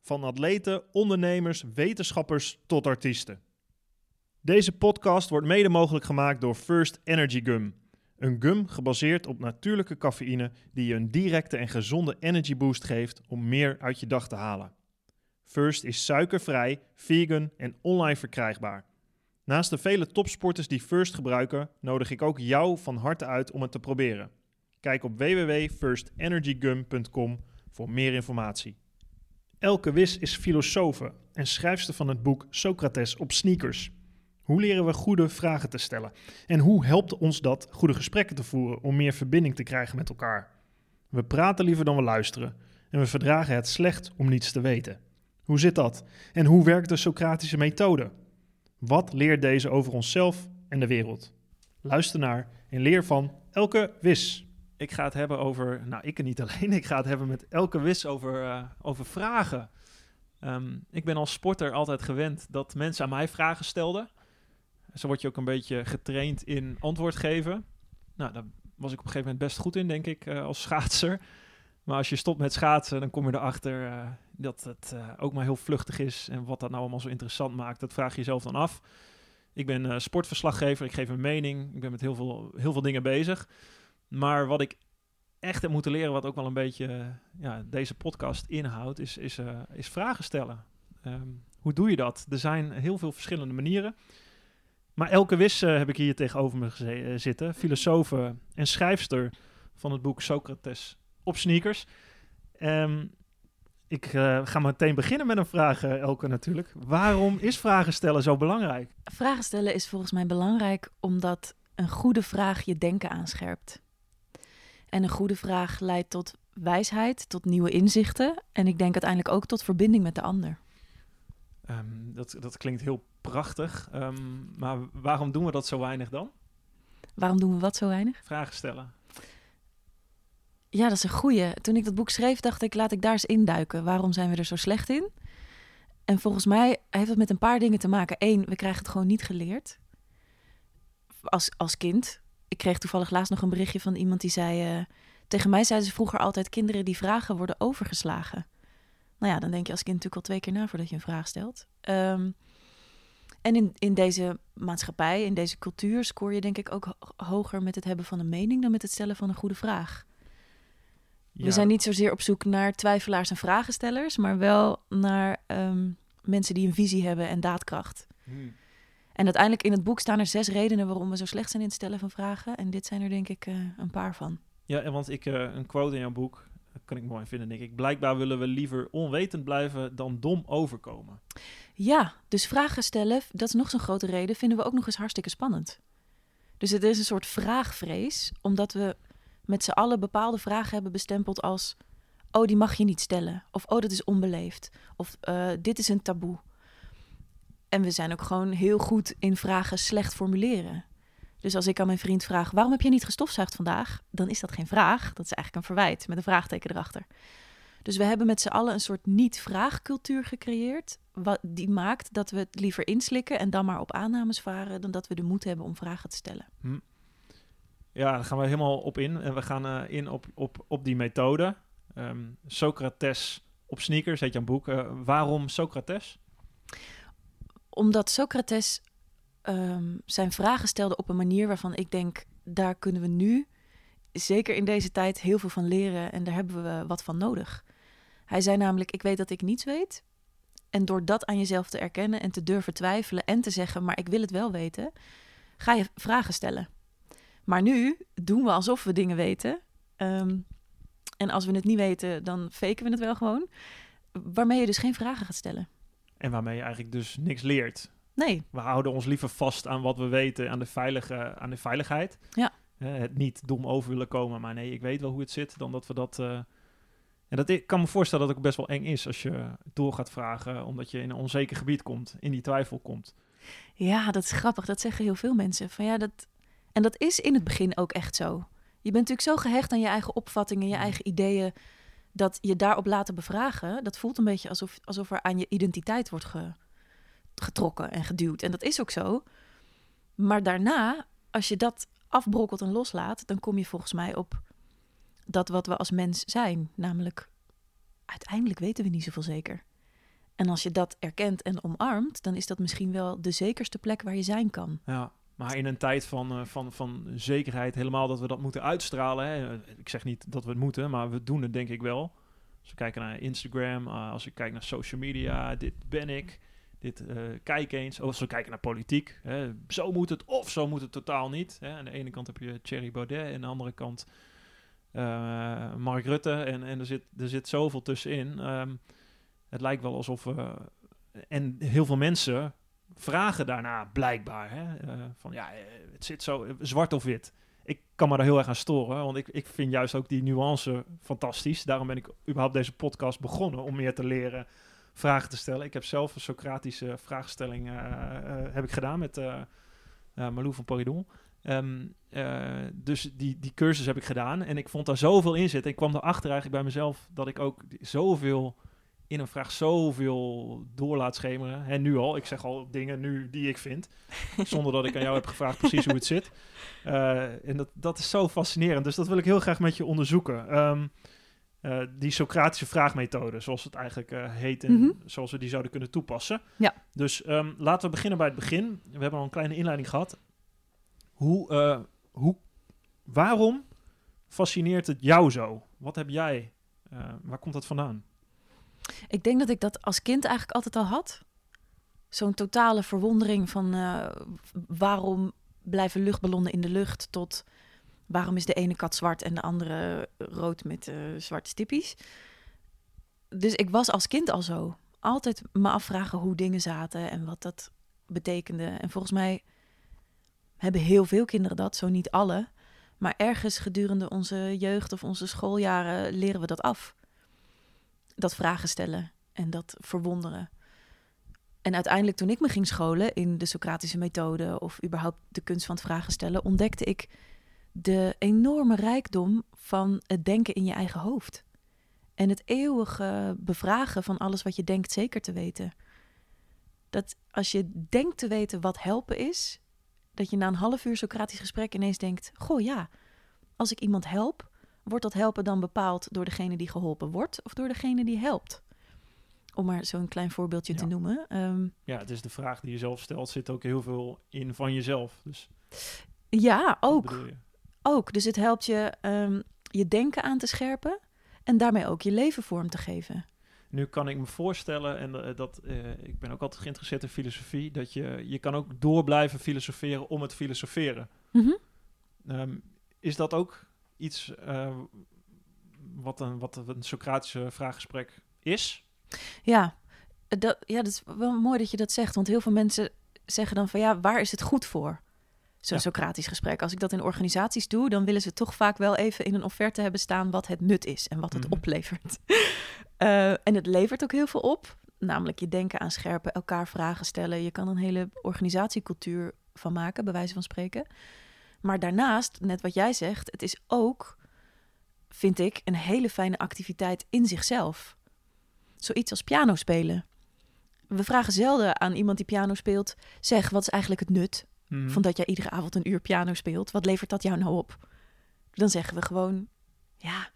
Van atleten, ondernemers, wetenschappers tot artiesten. Deze podcast wordt mede mogelijk gemaakt door First Energy Gum. Een gum gebaseerd op natuurlijke cafeïne die je een directe en gezonde energy boost geeft om meer uit je dag te halen. First is suikervrij, vegan en online verkrijgbaar. Naast de vele topsporters die First gebruiken, nodig ik ook jou van harte uit om het te proberen. Kijk op www.firstenergygum.com voor meer informatie. Elke Wis is filosofe en schrijfster van het boek Socrates op sneakers. Hoe leren we goede vragen te stellen? En hoe helpt ons dat goede gesprekken te voeren om meer verbinding te krijgen met elkaar? We praten liever dan we luisteren en we verdragen het slecht om niets te weten. Hoe zit dat? En hoe werkt de Socratische methode? Wat leert deze over onszelf en de wereld? Luister naar en leer van Elke Wis. Ik ga het hebben over, nou ik niet alleen, ik ga het hebben met Elke Wis over, uh, over vragen. Um, ik ben als sporter altijd gewend dat mensen aan mij vragen stelden. Zo word je ook een beetje getraind in antwoord geven. Nou, daar was ik op een gegeven moment best goed in, denk ik, uh, als schaatser. Maar als je stopt met schaatsen, dan kom je erachter uh, dat het ook maar heel vluchtig is. En wat dat nou allemaal zo interessant maakt, dat vraag je jezelf dan af. Ik ben sportverslaggever, ik geef een mening. Ik ben met heel veel, heel veel dingen bezig. Maar wat ik echt heb moeten leren, wat ook wel een beetje ja, deze podcast inhoudt, is, is, is vragen stellen. Um, hoe doe je dat? Er zijn heel veel verschillende manieren. Maar Elke Wis heb ik hier tegenover me zitten. Filosofe en schrijfster van het boek Socrates op sneakers. Um, ik ga meteen beginnen met een vraag, Elke natuurlijk. Waarom is vragen stellen zo belangrijk? Vragen stellen is volgens mij belangrijk omdat een goede vraag je denken aanscherpt. En een goede vraag leidt tot wijsheid, tot nieuwe inzichten. En ik denk uiteindelijk ook tot verbinding met de ander. Um, dat, dat klinkt heel prachtig. Um, maar waarom doen we dat zo weinig dan? Waarom doen we wat zo weinig? Vragen stellen. Ja, dat is een goeie. Toen ik dat boek schreef, dacht ik, laat ik daar eens induiken. Waarom zijn we er zo slecht in? En volgens mij heeft dat met een paar dingen te maken. Eén, we krijgen het gewoon niet geleerd. Als, als kind. Ik kreeg toevallig laatst nog een berichtje van iemand die zei... Uh, tegen mij zeiden ze vroeger altijd... kinderen die vragen worden overgeslagen. Nou ja, dan denk je als kind natuurlijk al twee keer na voordat je een vraag stelt. Um, en in, in deze maatschappij, in deze cultuur... scoor je denk ik ook hoger met het hebben van een mening... dan met het stellen van een goede vraag. Ja. We zijn niet zozeer op zoek naar twijfelaars en vragenstellers, maar wel naar um, mensen die een visie hebben en daadkracht. Hmm. En uiteindelijk in het boek staan er zes redenen waarom we zo slecht zijn in het stellen van vragen. En dit zijn er denk ik uh, een paar van. Ja, want ik, uh, een quote in jouw boek, dat kan ik mooi vinden, denk ik. Blijkbaar willen we liever onwetend blijven dan dom overkomen. Ja, dus vragen stellen, dat is nog zo'n grote reden, vinden we ook nog eens hartstikke spannend. Dus het is een soort vraagvrees, omdat we met z'n allen bepaalde vragen hebben bestempeld als: oh, die mag je niet stellen. Of oh, dat is onbeleefd. Of uh, dit is een taboe. En we zijn ook gewoon heel goed in vragen slecht formuleren. Dus als ik aan mijn vriend vraag: waarom heb je niet gestofzuigd vandaag? Dan is dat geen vraag. Dat is eigenlijk een verwijt met een vraagteken erachter. Dus we hebben met z'n allen een soort niet-vraagcultuur gecreëerd. Wat, die maakt dat we het liever inslikken en dan maar op aannames varen. dan dat we de moed hebben om vragen te stellen. Hm. Ja, daar gaan we helemaal op in. En we gaan uh, in op, op, op die methode. Um, Socrates op sneakers, heet je een boek. Uh, waarom Socrates? Omdat Socrates um, zijn vragen stelde op een manier waarvan ik denk... daar kunnen we nu, zeker in deze tijd, heel veel van leren. En daar hebben we wat van nodig. Hij zei namelijk, ik weet dat ik niets weet. En door dat aan jezelf te erkennen en te durven twijfelen... en te zeggen, maar ik wil het wel weten... ga je vragen stellen. Maar nu doen we alsof we dingen weten. Um, en als we het niet weten, dan faken we het wel gewoon. Waarmee je dus geen vragen gaat stellen. En waarmee je eigenlijk dus niks leert. Nee. We houden ons liever vast aan wat we weten, aan de, veilige, aan de veiligheid. Ja. Uh, het niet dom over willen komen, maar nee, ik weet wel hoe het zit, dan dat we dat uh, En dat ik kan me voorstellen dat het ook best wel eng is als je door gaat vragen, omdat je in een onzeker gebied komt, in die twijfel komt. Ja, dat is grappig. Dat zeggen heel veel mensen. Van ja, dat... En dat is in het begin ook echt zo. Je bent natuurlijk zo gehecht aan je eigen opvattingen, je eigen ideeën, dat je daarop laten bevragen, dat voelt een beetje alsof, alsof er aan je identiteit wordt ge- getrokken en geduwd. En dat is ook zo. Maar daarna, als je dat afbrokkelt en loslaat, dan kom je volgens mij op dat wat we als mens zijn. Namelijk, uiteindelijk weten we niet zoveel zeker. En als je dat erkent en omarmt, dan is dat misschien wel de zekerste plek waar je zijn kan. Ja, maar in een tijd van, eh, van, van zekerheid, helemaal dat we dat moeten uitstralen. Hè. Eh, Ik zeg niet dat we het moeten, maar we doen het denk ik wel. Als we kijken naar Instagram, eh, als ik kijk naar social media, dit ben ik. Dit kijk eens. Of als we kijken naar politiek, hè, zo moet het of zo moet het totaal niet. Hè. Aan de ene kant heb je Thierry Baudet, en aan de andere kant Mark Rutte. En, en er, zit, er zit zoveel tussenin. Ehm, het lijkt wel alsof we. En heel veel mensen vragen daarna blijkbaar. Hè? eh, van ja, eh, het zit zo eh, zwart of wit. Ik kan me daar heel erg aan storen, want ik, ik vind juist ook die nuance fantastisch. Daarom ben ik überhaupt deze podcast begonnen om meer te leren vragen te stellen. Ik heb zelf een Socratische vraagstelling heb ik gedaan met Malou van Paridon. Ehm, eh, dus die, die cursus heb ik gedaan en ik vond daar zoveel in zitten. Ik kwam erachter eigenlijk bij mezelf dat ik ook zoveel in een vraag zoveel door laat schemeren. En nu al, ik zeg al dingen nu die ik vind, zonder dat ik aan jou heb gevraagd precies hoe het zit. Eh, en dat, dat is zo fascinerend, dus dat wil ik heel graag met je onderzoeken. Ehm, eh, die Socratische vraagmethode, zoals het eigenlijk eh, heet en Mhm. zoals we die zouden kunnen toepassen. Ja. Dus ehm, laten we beginnen bij het begin. We hebben al een kleine inleiding gehad. Hoe, hoe, waarom fascineert het jou zo? Wat heb jij? waar komt dat vandaan? Ik denk dat ik dat als kind eigenlijk altijd al had. Zo'n totale verwondering van eh, waarom blijven luchtballonnen in de lucht tot waarom is de ene kat zwart en de andere rood met eh, zwarte stippies. Dus ik was als kind al zo. Altijd me afvragen hoe dingen zaten en wat dat betekende. En volgens mij hebben heel veel kinderen dat, zo niet alle. Maar ergens gedurende onze jeugd of onze schooljaren leren we dat af dat vragen stellen en dat verwonderen. En uiteindelijk toen ik me ging scholen in de Socratische methode of überhaupt de kunst van het vragen stellen, ontdekte ik de enorme rijkdom van het denken in je eigen hoofd. En het eeuwige bevragen van alles wat je denkt zeker te weten. Dat als je denkt te weten wat helpen is, dat je na een half uur Socratisch gesprek ineens denkt: Goh ja, als ik iemand help, wordt dat helpen dan bepaald door degene die geholpen wordt of door degene die helpt? Om maar zo'n klein voorbeeldje te noemen. Ehm, Ja, het is de vraag die je zelf stelt. Zit ook heel veel in van jezelf. Dus ja, ook. je? ook. Dus het helpt je ehm, je denken aan te scherpen en daarmee ook je leven vorm te geven. Nu kan ik me voorstellen, en eh, dat eh, ik ben ook altijd geïnteresseerd in filosofie, dat je, je kan ook door blijven filosoferen om het filosoferen. Mhm. Ehm, is dat ook iets eh, wat, een, wat een Socratische vraaggesprek is? Ja, dat, ja, dat is wel mooi dat je dat zegt. Want heel veel mensen zeggen dan van ja, waar is het goed voor? Zo'n Ja. Socratisch gesprek. Als ik dat in organisaties doe, dan willen ze toch vaak wel even in een offerte hebben staan wat het nut is en wat het Mhm. oplevert. Eh, en het levert ook heel veel op. Namelijk je denken aanscherpen, elkaar vragen stellen. Je kan een hele organisatiecultuur van maken, bij wijze van spreken. Maar daarnaast, net wat jij zegt, het is ook, vind ik, een hele fijne activiteit in zichzelf. Zoiets als piano spelen. We vragen zelden aan iemand die piano speelt: zeg, wat is eigenlijk het nut Mhm. van dat jij iedere avond een uur piano speelt? Wat levert dat jou nou op? Dan zeggen we gewoon: ja,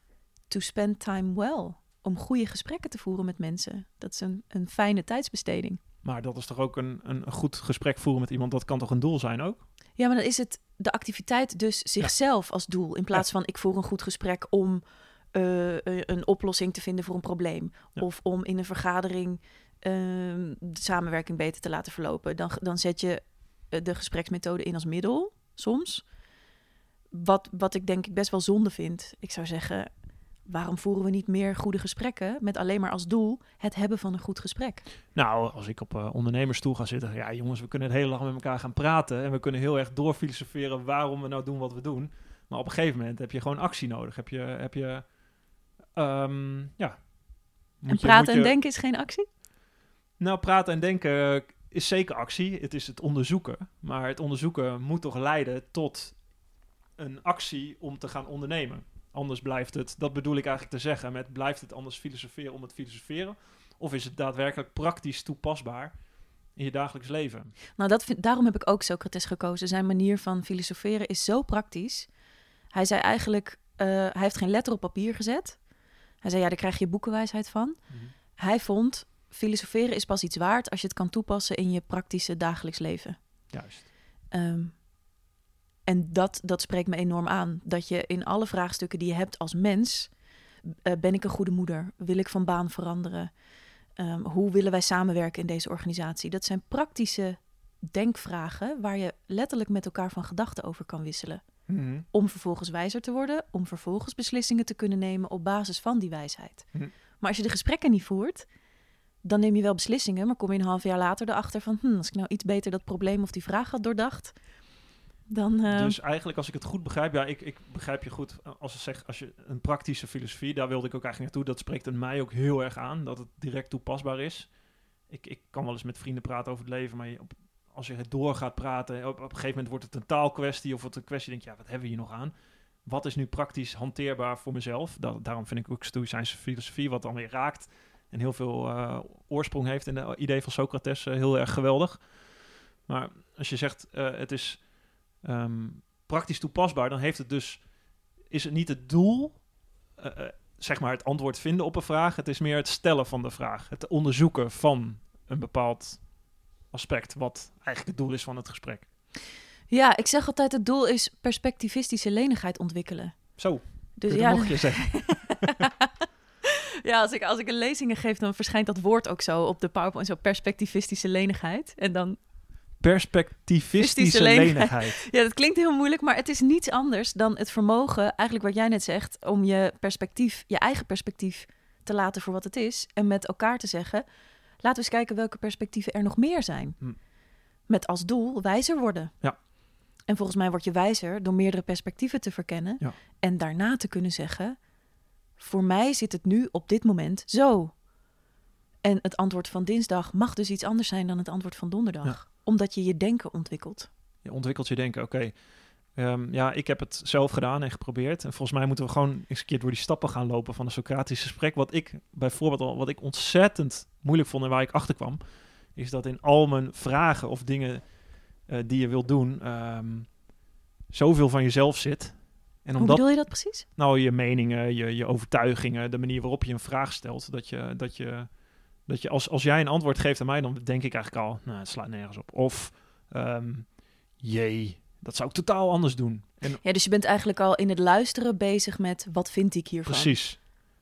to spend time well. Om goede gesprekken te voeren met mensen. Dat is een, een fijne tijdsbesteding. Maar dat is toch ook een, een, een goed gesprek voeren met iemand, dat kan toch een doel zijn ook? Ja, maar dan is het de activiteit dus zichzelf als doel. In plaats van ik voer een goed gesprek om eh, een oplossing te vinden voor een probleem. Ja. Of om in een vergadering ehm, de samenwerking beter te laten verlopen. Dan, dan zet je eh, de gespreksmethode in als middel, soms. Wat, wat ik denk ik best wel zonde vind. Ik zou zeggen, waarom voeren we niet meer goede gesprekken met alleen maar als doel het hebben van een goed gesprek? Nou, als ik op eh, ondernemersstoel ga zitten, ja jongens, we kunnen het hele dag met elkaar gaan praten en we kunnen heel erg doorfilosoferen waarom we nou doen wat we doen. Maar op een gegeven moment heb je gewoon actie nodig. Heb je, heb je ehm, ja. Moet en je- praten en denken is geen actie? Nou, praten en denken is zeker actie. Het is het onderzoeken. Maar het onderzoeken moet toch leiden tot een actie om te gaan ondernemen. Anders blijft het, dat bedoel ik eigenlijk te zeggen, met blijft het anders filosoferen om het filosoferen? Of is het daadwerkelijk praktisch toepasbaar in je dagelijks leven? Nou, dat vind, daarom heb ik ook Socrates gekozen. Zijn manier van filosoferen is zo praktisch. Hij zei eigenlijk, eh, hij heeft geen letter op papier gezet. Hij zei, ja, daar krijg je boekenwijsheid van. Hij vond, filosoferen is pas iets waard als je het kan toepassen in je praktische dagelijks leven. Juist. Ehm, en dat, dat spreekt me enorm aan. Dat je in alle vraagstukken die je hebt als mens... eh, ben ik een goede moeder? Wil ik van baan veranderen? Ehm, hoe willen wij samenwerken in deze organisatie? Dat zijn praktische denkvragen... waar je letterlijk met elkaar van gedachten over kan wisselen. Mhm. Om vervolgens wijzer te worden... om vervolgens beslissingen te kunnen nemen op basis van die wijsheid. Hm. Maar als je de gesprekken niet voert... dan neem je wel beslissingen... maar kom je een half jaar later erachter van... Hm, als ik nou iets beter dat probleem of die vraag had doordacht... dan... eh, Dus eigenlijk, als ik het goed begrijp, ja, ik, ik begrijp je goed. Als, je zeg, als je een praktische filosofie, daar wilde ik ook eigenlijk naartoe. Dat spreekt in mij ook heel erg aan, dat het direct toepasbaar is. Ik, ik kan wel eens met vrienden praten over het leven, maar op, als je het door gaat praten, op, op een gegeven moment wordt het een taalkwestie of het een kwestie, denk je, ja, wat hebben we hier nog aan? Wat is nu praktisch hanteerbaar voor mezelf? Da- daarom vind ik ook Stoïcijnse filosofie, wat dan weer raakt en heel veel eh, oorsprong heeft in het idee van Socrates, eh, heel erg geweldig. Maar als je zegt, eh, het is ehm, praktisch toepasbaar, dan heeft het dus, is het niet het doel, eh, eh, zeg maar het antwoord vinden op een vraag. Het is meer het stellen van de vraag, het onderzoeken van een bepaald aspect, wat eigenlijk het doel is van het gesprek. Ja, ik zeg altijd het doel is perspectivistische lenigheid ontwikkelen. Zo, Dus je ja, een keer zeggen. ja als, ik, als ik een lezingen geef, dan verschijnt dat woord ook zo op de PowerPoint, zo perspectivistische lenigheid. En dan, Perspectivistische lenigheid. ja, dat klinkt heel moeilijk, maar het is niets anders dan het vermogen, eigenlijk wat jij net zegt, om je perspectief, je eigen perspectief te laten voor wat het is. En met elkaar te zeggen, laten we eens kijken welke perspectieven er nog meer zijn. Hm. Met als doel wijzer worden. Ja. En volgens mij word je wijzer door meerdere perspectieven te verkennen. Ja. En daarna te kunnen zeggen: Voor mij zit het nu op dit moment zo. En het antwoord van dinsdag mag dus iets anders zijn dan het antwoord van donderdag. Ja. Omdat je je denken ontwikkelt. Je ontwikkelt je denken, oké. ehm, ja, ik heb het zelf gedaan en geprobeerd. En volgens mij moeten we gewoon eens een keer door die stappen gaan lopen van een Socratisch gesprek. Wat ik bijvoorbeeld al, wat ik ontzettend moeilijk vond en waar ik achter kwam, is dat in al mijn vragen of dingen eh, die je wilt doen, ehm, zoveel van jezelf zit. En Hoe omdat bedoel je dat precies? nou je meningen, je, je overtuigingen, de manier waarop je een vraag stelt, dat je, dat je, dat je als, als jij een antwoord geeft aan mij, dan denk ik eigenlijk al, nou, het slaat nergens op. Of, ehm, jee, dat zou ik totaal anders doen. En Ja, dus je bent eigenlijk al in het luisteren bezig met wat vind ik hiervan. precies,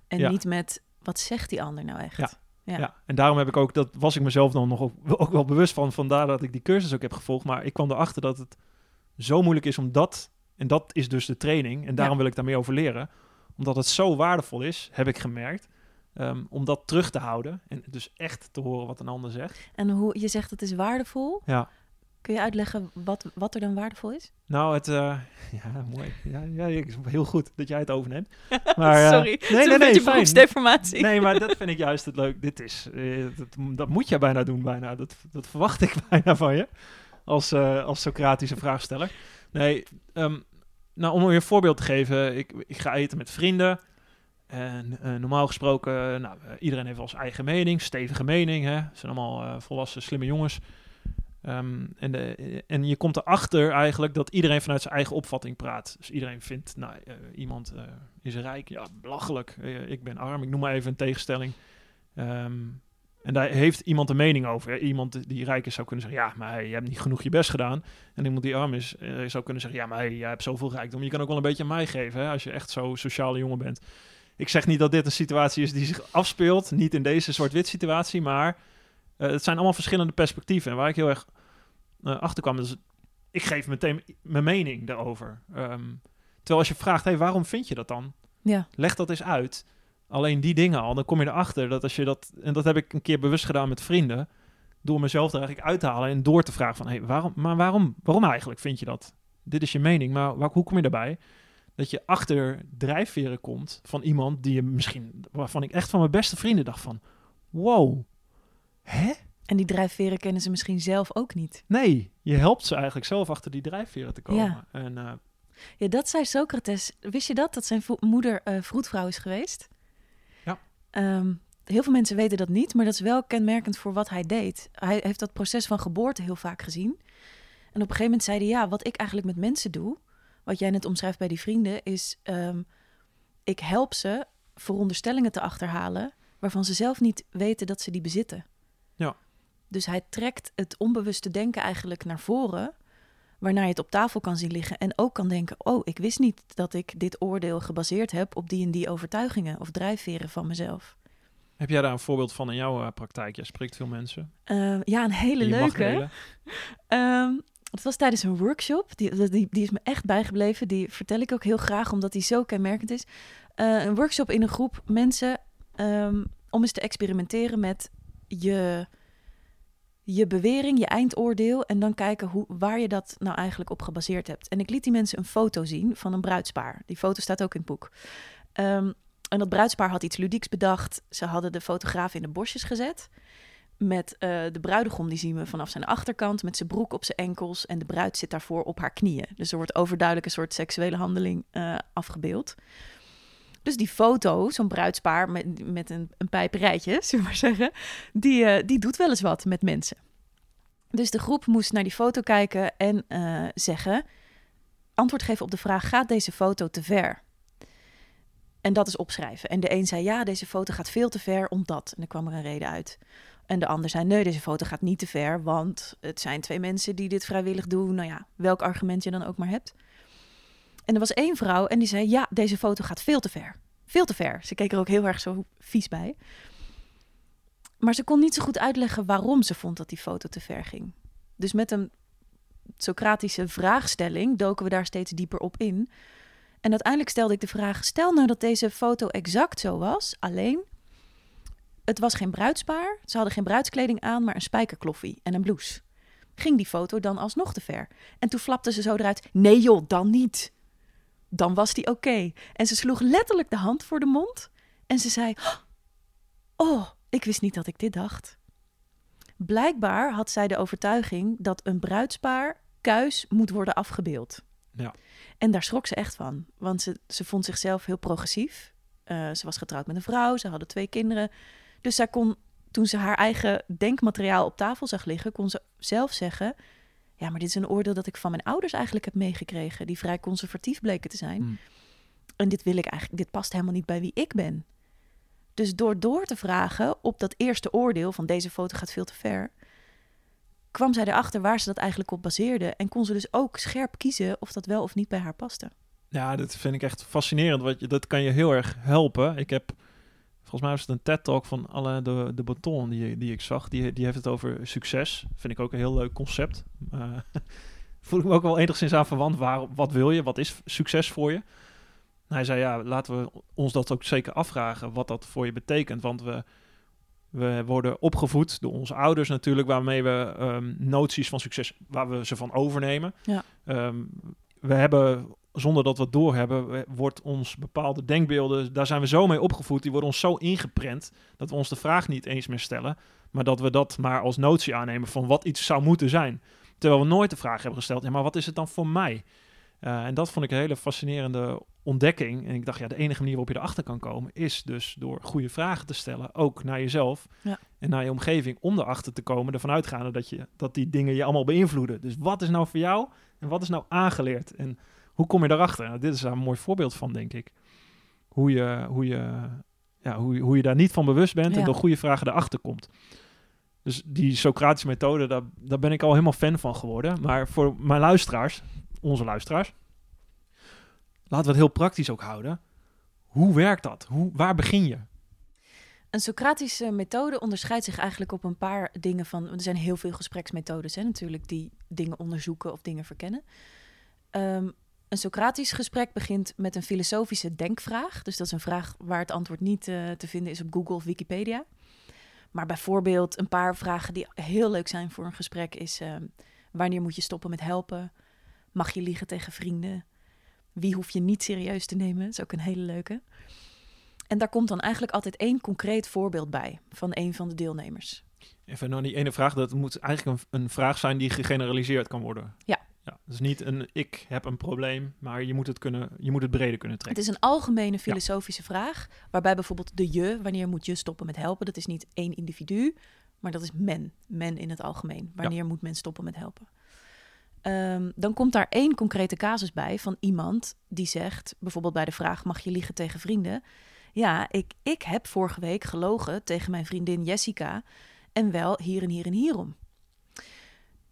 En ja. niet met wat zegt die ander nou echt. Ja. Ja. ja. En daarom heb ik ook, dat was ik mezelf dan nog ook, ook wel bewust van, vandaar dat ik die cursus ook heb gevolgd. Maar ik kwam erachter dat het zo moeilijk is om dat, en dat is dus de training, en daarom Ja. wil ik daar meer over leren. Omdat het zo waardevol is, heb ik gemerkt, ehm, om dat terug te houden. En dus echt te horen wat een ander zegt. En hoe je zegt het is waardevol. Ja. Kun je uitleggen wat, wat er dan waardevol is? Nou, het, eh, ja, mooi. Ja, ja, heel goed dat jij het overneemt. Maar, eh, Sorry, nee, nee, nee, beroepsdeformatie. Nee, maar dat vind ik juist het leuk. Dit is, eh, dat, dat moet je bijna doen, bijna. Dat, dat verwacht ik bijna van je, als, als Socratische vraagsteller. Nee, ehm, nou, om je een voorbeeld te geven. Ik, ik ga eten met vrienden. En eh, normaal gesproken, nou, eh, iedereen heeft wel zijn eigen mening, stevige mening. Hè? Het zijn allemaal eh, volwassen, slimme jongens. Ehm, en, de, en je komt erachter eigenlijk dat iedereen vanuit zijn eigen opvatting praat. Dus iedereen vindt, nou, iemand is rijk, ja, belachelijk. Ik ben arm, ik noem maar even een tegenstelling. Ehm, en daar heeft iemand een mening over. Iemand die rijk is zou kunnen zeggen, ja, maar je hebt niet genoeg je best gedaan. En iemand die arm is, zou kunnen zeggen, ja, maar jij hebt zoveel rijkdom. Je kan ook wel een beetje aan mij geven, hè, als je echt zo sociale jongen bent. Ik zeg niet dat dit een situatie is die zich afspeelt, niet in deze zwart-wit situatie, maar eh, het zijn allemaal verschillende perspectieven. En waar ik heel erg eh, achter kwam, is ik geef meteen mijn mening daarover. Ehm, terwijl als je vraagt, hey, waarom vind je dat dan? Ja. Leg dat eens uit. Alleen die dingen al, dan kom je erachter dat als je dat... En dat heb ik een keer bewust gedaan met vrienden. Door mezelf er eigenlijk uit te halen en door te vragen van... Hey, waarom, maar waarom, waarom eigenlijk vind je dat? Dit is je mening, maar waar, hoe kom je daarbij? Dat je achter drijfveren komt van iemand die je misschien, waarvan ik echt van mijn beste vrienden dacht van, wow, hè? En die drijfveren kennen ze misschien zelf ook niet. Nee, je helpt ze eigenlijk zelf achter die drijfveren te komen. Ja. En eh, Ja, dat zei Socrates. Wist je dat? Dat zijn moeder eh vroedvrouw is geweest? Ja. Ehm, heel veel mensen weten dat niet, maar dat is wel kenmerkend voor wat hij deed. Hij heeft dat proces van geboorte heel vaak gezien. En op een gegeven moment zei hij, ja, wat ik eigenlijk met mensen doe, wat jij net omschrijft bij die vrienden, is ehm, ik help ze veronderstellingen te achterhalen waarvan ze zelf niet weten dat ze die bezitten. Ja. Dus hij trekt het onbewuste denken eigenlijk naar voren, waarna je het op tafel kan zien liggen en ook kan denken: oh, ik wist niet dat ik dit oordeel gebaseerd heb op die en die overtuigingen of drijfveren van mezelf. heb jij daar een voorbeeld van in jouw eh, praktijk? Jij spreekt veel mensen. Ehm, ja, een hele leuke. Het was tijdens een workshop. Die, die, die is me echt bijgebleven. Die vertel ik ook heel graag, omdat die zo kenmerkend is. Eh, een workshop in een groep mensen ehm, om eens te experimenteren met je, je bewering, je eindoordeel. En dan kijken hoe, waar je dat nou eigenlijk op gebaseerd hebt. En ik liet die mensen een foto zien van een bruidspaar. Die foto staat ook in het boek. Ehm, en dat bruidspaar had iets ludieks bedacht. Ze hadden de fotograaf in de bosjes gezet. Met eh, de bruidegom, die zien we vanaf zijn achterkant, met zijn broek op zijn enkels. En de bruid zit daarvoor op haar knieën. Dus er wordt overduidelijk een soort seksuele handeling eh, afgebeeld. Dus die foto, zo'n bruidspaar met, met een, een pijperijtje, zullen we maar zeggen, die, eh, die doet wel eens wat met mensen. Dus de groep moest naar die foto kijken en zeggen, antwoord geven op de vraag, gaat deze foto te ver? En dat is opschrijven. En de een zei, ja, deze foto gaat veel te ver, omdat. En dan kwam er een reden uit. En de ander zei, nee, deze foto gaat niet te ver, want het zijn twee mensen die dit vrijwillig doen. Nou ja, welk argument je dan ook maar hebt. En er was één vrouw en die zei, ja, deze foto gaat veel te ver. Veel te ver. Ze keek er ook heel erg zo vies bij. Maar ze kon niet zo goed uitleggen waarom ze vond dat die foto te ver ging. Dus met een Socratische vraagstelling doken we daar steeds dieper op in. En uiteindelijk stelde ik de vraag: stel nou dat deze foto exact zo was, alleen het was geen bruidspaar, ze hadden geen bruidskleding aan, maar een spijkerkloffie en een blouse. Ging die foto dan alsnog te ver? En toen flapte ze zo eruit: nee joh, dan niet. Dan was die oké. En ze sloeg letterlijk de hand voor de mond en ze zei: Oh, ik wist niet dat ik dit dacht. Blijkbaar had zij de overtuiging dat een bruidspaar kuis moet worden afgebeeld. Ja. En daar schrok ze echt van, want ze, ze vond zichzelf heel progressief. Eh, ze was getrouwd met een vrouw, ze hadden twee kinderen. Dus zij kon, toen ze haar eigen denkmateriaal op tafel zag liggen, kon ze zelf zeggen: Ja, maar dit is een oordeel dat ik van mijn ouders eigenlijk heb meegekregen, die vrij conservatief bleken te zijn. Hmm. En dit wil ik eigenlijk, dit past helemaal niet bij wie ik ben. Dus door door te vragen op dat eerste oordeel van deze foto gaat veel te ver, kwam zij erachter waar ze dat eigenlijk op baseerde. En kon ze dus ook scherp kiezen of dat wel of niet bij haar paste. Ja, dat vind ik echt fascinerend. Want dat kan je heel erg helpen. Ik heb, volgens mij was het een TED-talk van alle de, de Baton die, die ik zag. Die, die heeft het over succes. Vind ik ook een heel leuk concept. Eh, voel ik me ook wel enigszins aan verwant. Waar, wat wil je? Wat is succes voor je? Hij zei, ja, laten we ons dat ook zeker afvragen. Wat dat voor je betekent. Want we, we worden opgevoed door onze ouders natuurlijk. Waarmee we ehm, noties van succes, waar we ze van overnemen. Ja. Ehm, we hebben zonder dat we het doorhebben, wordt ons bepaalde denkbeelden, daar zijn we zo mee opgevoed, die worden ons zo ingeprent, dat we ons de vraag niet eens meer stellen, maar dat we dat maar als notie aannemen van wat iets zou moeten zijn. Terwijl we nooit de vraag hebben gesteld, ja, maar wat is het dan voor mij? Eh, en dat vond ik een hele fascinerende ontdekking. En ik dacht, ja, de enige manier waarop je erachter kan komen, is dus door goede vragen te stellen, ook naar jezelf Ja. en naar je omgeving, om erachter te komen, ervan uitgaande dat, je, dat die dingen je allemaal beïnvloeden. Dus wat is nou voor jou en wat is nou aangeleerd? En hoe kom je daarachter? Nou, dit is daar een mooi voorbeeld van, denk ik. Hoe je, hoe je, ja, hoe, hoe je daar niet van bewust bent en door goede vragen erachter komt. Dus die Socratische methode, daar, daar ben ik al helemaal fan van geworden. Maar voor mijn luisteraars, onze luisteraars, laten we het heel praktisch ook houden. Hoe werkt dat? Hoe, waar begin je? Een Socratische methode onderscheidt zich eigenlijk op een paar dingen van. Er zijn heel veel gespreksmethodes hè, natuurlijk die dingen onderzoeken of dingen verkennen. Ehm, een Socratisch gesprek begint met een filosofische denkvraag. Dus dat is een vraag waar het antwoord niet eh, te vinden is op Google of Wikipedia. Maar bijvoorbeeld een paar vragen die heel leuk zijn voor een gesprek is: ehm, wanneer moet je stoppen met helpen? Mag je liegen tegen vrienden? Wie hoef je niet serieus te nemen? Dat is ook een hele leuke. En daar komt dan eigenlijk altijd één concreet voorbeeld bij van een van de deelnemers. Even naar die ene vraag. Dat moet eigenlijk een, een vraag zijn die gegeneraliseerd kan worden. Ja. ja. Dus niet een ik heb een probleem, maar je moet het, kunnen, je moet het breder kunnen Het trekken. is een algemene filosofische vraag, waarbij bijvoorbeeld de je, wanneer moet je stoppen met helpen? Dat is niet één individu, maar dat is men. Men in het algemeen. Wanneer moet men stoppen met helpen? Ehm, dan komt daar één concrete casus bij van iemand die zegt, bijvoorbeeld bij de vraag: mag je liegen tegen vrienden? Ja, ik, ik heb vorige week gelogen tegen mijn vriendin Jessica en wel hier en hier en hierom.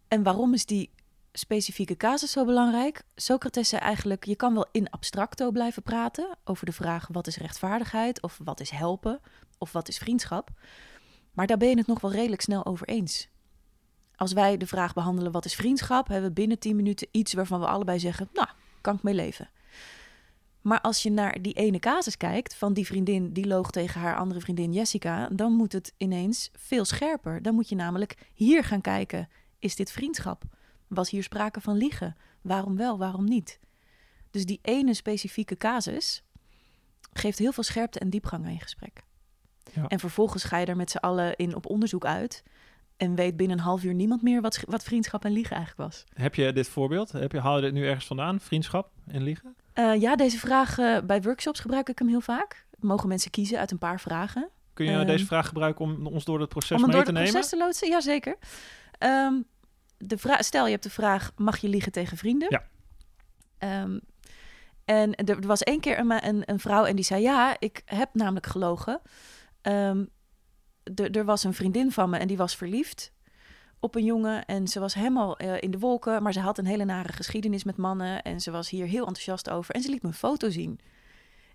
En waarom is die specifieke casus zo belangrijk? Socrates zei eigenlijk: je kan wel in abstracto blijven praten over de vraag wat is rechtvaardigheid of wat is helpen of wat is vriendschap. Maar daar ben je het nog wel redelijk snel over eens. Als wij de vraag behandelen wat is vriendschap, hebben we binnen 10 minuten iets waarvan we allebei zeggen: nou, kan ik mee leven. Maar als je naar die ene casus kijkt van die vriendin die loog tegen haar andere vriendin Jessica, dan moet het ineens veel scherper. Dan moet je namelijk hier gaan kijken: is dit vriendschap? Was hier sprake van liegen? Waarom wel, waarom niet? Dus die ene specifieke casus geeft heel veel scherpte en diepgang aan je gesprek. Ja. En vervolgens ga je er met z'n allen in op onderzoek uit. En weet binnen een half uur niemand meer wat, wat vriendschap en liegen eigenlijk was. Heb je dit voorbeeld? Heb je, haal je dit nu ergens vandaan? Vriendschap en liegen? Eh, ja, deze vraag eh, bij workshops gebruik ik hem heel vaak. Mogen mensen kiezen uit een paar vragen. Kun je Ehm, deze vraag gebruiken om ons door het proces Om mee door te het nemen? proces te loodsen? Jazeker. Ehm de stel, je hebt de vraag, mag je liegen tegen vrienden? Ja. Ehm, en er, was één keer een, een, een vrouw en die zei, ja, ik heb namelijk gelogen. Ehm, er- was een vriendin van me en die was verliefd op een jongen. En ze was helemaal eh, in de wolken, maar ze had een hele nare geschiedenis met mannen. En ze was hier heel enthousiast over. En ze liet me een foto zien.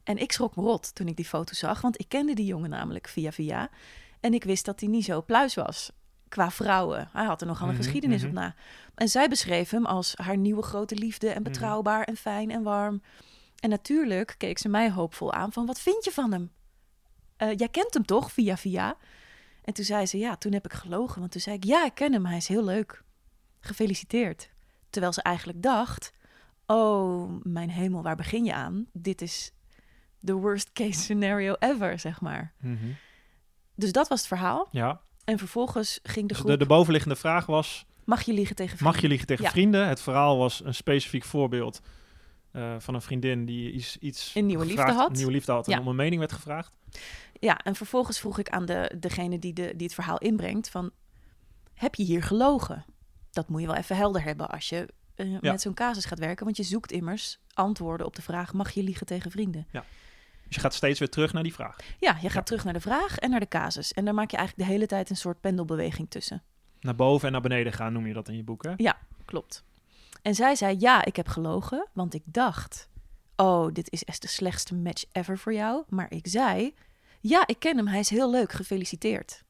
En ik schrok me rot toen ik die foto zag, want ik kende die jongen namelijk via via. En ik wist dat hij niet zo pluis was qua vrouwen. Hij had er nogal een Mhm, geschiedenis mhm. op na. En zij beschreef hem als haar nieuwe grote liefde en betrouwbaar en fijn en warm. En natuurlijk keek ze mij hoopvol aan van, wat vind je van hem? Eh, jij kent hem toch, via via? En toen zei ze, ja, toen heb ik gelogen. Want toen zei ik, ja, ik ken hem, hij is heel leuk. Gefeliciteerd. Terwijl ze eigenlijk dacht, oh, mijn hemel, waar begin je aan? Dit is the worst case scenario ever, zeg maar. Mhm. Dus dat was het verhaal. Ja, En vervolgens ging de dus groep, de, de bovenliggende vraag was... mag je liegen tegen Mag je liegen tegen Ja. vrienden? Het verhaal was een specifiek voorbeeld eh, van een vriendin die iets, iets Een nieuwe liefde had. Een nieuwe liefde had en Ja. om een mening werd gevraagd. Ja, en vervolgens vroeg ik aan de, degene die, de, die het verhaal inbrengt van... heb je hier gelogen? Dat moet je wel even helder hebben als je eh, met zo'n casus gaat werken. Want je zoekt immers antwoorden op de vraag... mag je liegen tegen vrienden? Dus je gaat steeds weer terug naar die vraag. Ja, je gaat Ja. terug naar de vraag en naar de casus. En daar maak je eigenlijk de hele tijd een soort pendelbeweging tussen. Naar boven en naar beneden gaan noem je dat in je boek, hè? Klopt. En zij zei, ja, ik heb gelogen, want ik dacht... oh, dit is echt de slechtste match ever voor jou. Maar ik zei, ja, ik ken hem, hij is heel leuk, gefeliciteerd.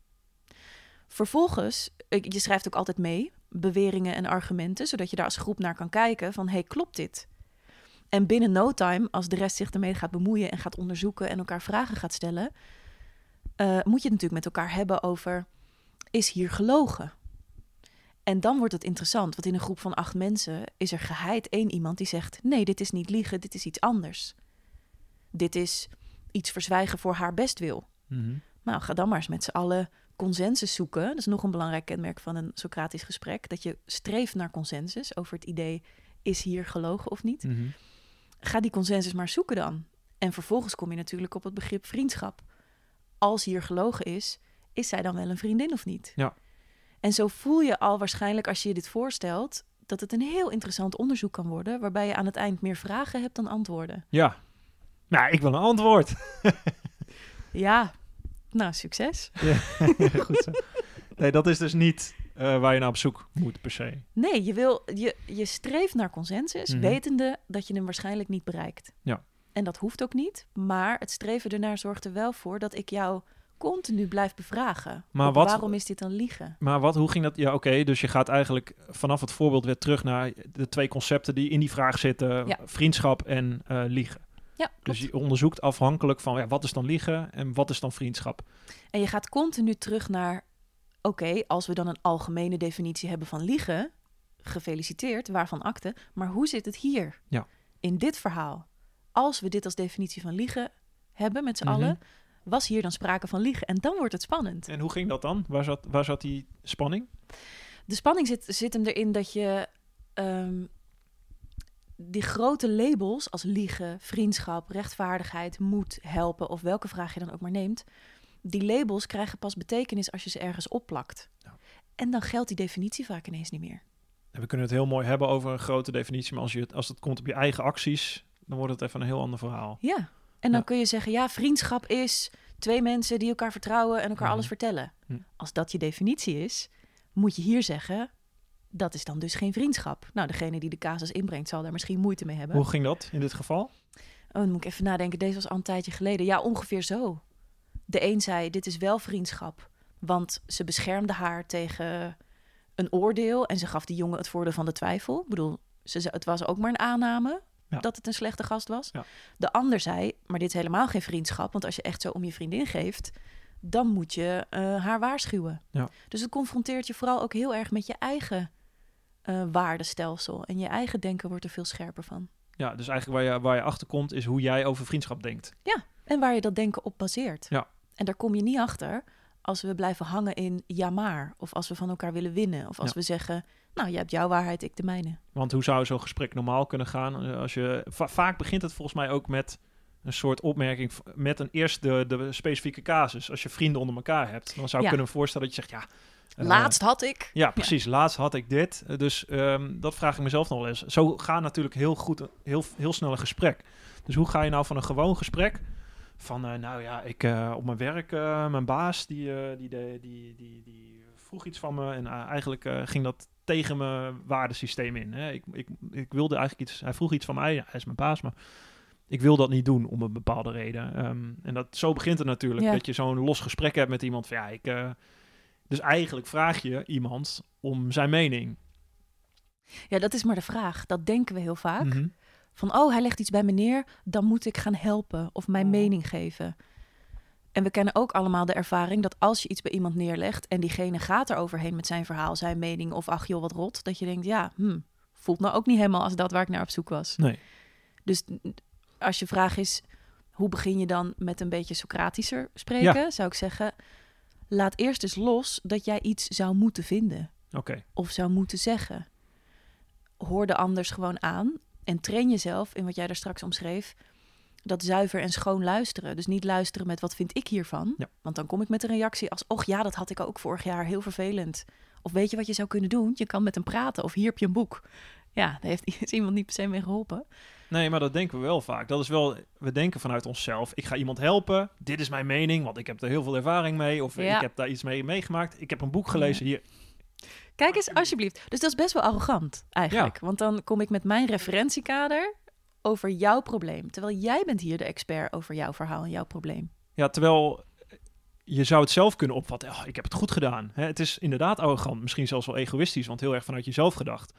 Vervolgens, ik- je schrijft ook altijd mee, beweringen en argumenten... zodat je daar als groep naar kan kijken van, hey, klopt dit? En binnen no time, als de rest zich ermee gaat bemoeien... en gaat onderzoeken en elkaar vragen gaat stellen... eh, moet je het natuurlijk met elkaar hebben over, is hier gelogen? En dan wordt het interessant, want in een groep van acht mensen is er geheid één iemand die zegt: nee, dit is niet liegen, dit is iets anders. Dit is iets verzwijgen voor haar bestwil. Mhm. Nou, ga dan maar eens met z'n allen consensus zoeken. Dat is nog een belangrijk kenmerk van een Socratisch gesprek: dat je streeft naar consensus over het idee: is hier gelogen of niet? Mhm. Ga die consensus maar zoeken dan. En vervolgens kom je natuurlijk op het begrip vriendschap. Als hier gelogen is, is zij dan wel een vriendin of niet? Ja. En zo voel je al waarschijnlijk als je je dit voorstelt dat het een heel interessant onderzoek kan worden, waarbij je aan het eind meer vragen hebt dan antwoorden. Ja. Nou, ik wil een antwoord. Ja, nou, succes. Goed zo. Nee, dat is dus niet eh, waar je naar op zoek moet per se. Nee, je, wil, je, je streeft naar consensus, Mhm. wetende dat je hem waarschijnlijk niet bereikt. Ja. En dat hoeft ook niet, maar het streven ernaar zorgt er wel voor dat ik jou continu blijf bevragen. Maar wat- waarom is dit dan liegen? Maar wat, hoe ging dat? Ja, oké, dus je gaat eigenlijk vanaf het voorbeeld weer terug naar de twee concepten die in die vraag zitten: Ja. vriendschap en eh, liegen. Ja, klopt. Dus je onderzoekt afhankelijk van ja, wat is dan liegen en wat is dan vriendschap. En je gaat continu terug naar, oké, als we dan een algemene definitie hebben van liegen, gefeliciteerd, waarvan akte, maar hoe zit het hier? Ja. in dit verhaal, als we dit als definitie van liegen hebben met z'n Mhm. allen, was hier dan sprake van liegen? En dan wordt het spannend. En hoe ging dat dan? Waar zat, waar zat die spanning? De spanning zit, zit hem erin dat je ehm, die grote labels als liegen, vriendschap, rechtvaardigheid, moed, helpen of welke vraag je dan ook maar neemt, die labels krijgen pas betekenis als je ze ergens opplakt. Ja. En dan geldt die definitie vaak ineens niet meer. En we kunnen het heel mooi hebben over een grote definitie, maar als, je het, als het komt op je eigen acties, dan wordt het even een heel ander verhaal. Ja. En dan Ja. kun je zeggen, ja, vriendschap is twee mensen die elkaar vertrouwen en elkaar Mhm. alles vertellen. Hm. Als dat je definitie is, moet je hier zeggen, dat is dan dus geen vriendschap. Nou, degene die de casus inbrengt zal daar misschien moeite mee hebben. Hoe ging dat in dit geval? Oh, dan moet ik even nadenken. Deze was al een tijdje geleden. Ja, ongeveer zo. De een zei, dit is wel vriendschap. Want ze beschermde haar tegen een oordeel... en ze gaf die jongen het voordeel van de twijfel. Ik bedoel, ze, het was ook maar een aanname... Ja. dat het een slechte gast was. Ja. De ander zei, maar dit is helemaal geen vriendschap... want als je echt zo om je vriendin geeft... dan moet je eh, haar waarschuwen. Ja. Dus het confronteert je vooral ook heel erg met je eigen... eh, waardestelsel. En je eigen denken wordt er veel scherper van. Ja, dus eigenlijk waar je, waar je achter komt is hoe jij over vriendschap denkt. En waar je dat denken op baseert. Ja. En daar kom je niet achter als we blijven hangen in ja maar. Of als we van elkaar willen winnen. Of als Ja. we zeggen, nou, jij hebt jouw waarheid, ik de mijne. Want hoe zou zo'n gesprek normaal kunnen gaan? Eh, Als je, va- vaak begint het volgens mij ook met een soort opmerking, met een eerst de, de specifieke casus. Als je vrienden onder elkaar hebt, dan zou ik Ja. kunnen voorstellen dat je zegt, ja... eh, Laatst had ik. Ja, precies. Laatst had ik dit. Eh, Dus ehm, dat vraag ik mezelf nog wel eens. Zo gaat natuurlijk heel goed, heel, heel snel een gesprek. Dus hoe ga je nou van een gewoon gesprek... Van, nou ja, ik op mijn werk, mijn baas, die, die, die, die, die, die vroeg iets van me. En eigenlijk ging dat tegen mijn waardesysteem in. Hè. Ik, ik, ik wilde eigenlijk iets, hij vroeg iets van mij, ja, hij is mijn baas, maar ik wil dat niet doen om een bepaalde reden. Ehm, en dat, zo begint het natuurlijk, Ja. dat je zo'n los gesprek hebt met iemand van, ja, ik... eh, dus eigenlijk vraag je iemand om zijn mening. Ja, dat is maar de vraag. Dat denken we heel vaak. Mhm. Van, oh, hij legt iets bij me neer, dan moet ik gaan helpen of mijn Oh. mening geven. En we kennen ook allemaal de ervaring dat als je iets bij iemand neerlegt en diegene gaat er overheen met zijn verhaal, zijn mening of ach joh, wat rot, dat je denkt, ja, hm, voelt nou ook niet helemaal als dat waar ik naar op zoek was. Nee. Dus als je vraag is, hoe begin je dan met een beetje Socratischer spreken, zou ik zeggen, laat eerst eens los dat jij iets zou moeten vinden of zou moeten zeggen. Hoor de anders gewoon aan en train jezelf in wat jij daar straks omschreef. Dat zuiver en schoon luisteren. Dus niet luisteren met wat vind ik hiervan. Ja. Want dan kom ik met een reactie als... och ja, dat had ik ook vorig jaar, heel vervelend. Of weet je wat je zou kunnen doen? Je kan met hem praten of hier heb je een boek. Ja, daar heeft is iemand niet per se mee geholpen. Nee, maar dat denken we wel vaak. Dat is wel, we denken vanuit onszelf. Ik ga iemand helpen. Dit is mijn mening, want ik heb er heel veel ervaring mee. Of Ja. ik heb daar iets mee meegemaakt. Ik heb een boek gelezen. Hier. Kijk eens, alsjeblieft. Dus dat is best wel arrogant eigenlijk. Want dan kom ik met mijn referentiekader over jouw probleem. Terwijl jij bent hier de expert over jouw verhaal en jouw probleem. Ja, terwijl je zou het zelf kunnen opvatten. Oh, ik heb het goed gedaan. Hè, het is inderdaad arrogant. Misschien zelfs wel egoïstisch, want heel erg vanuit jezelf gedacht.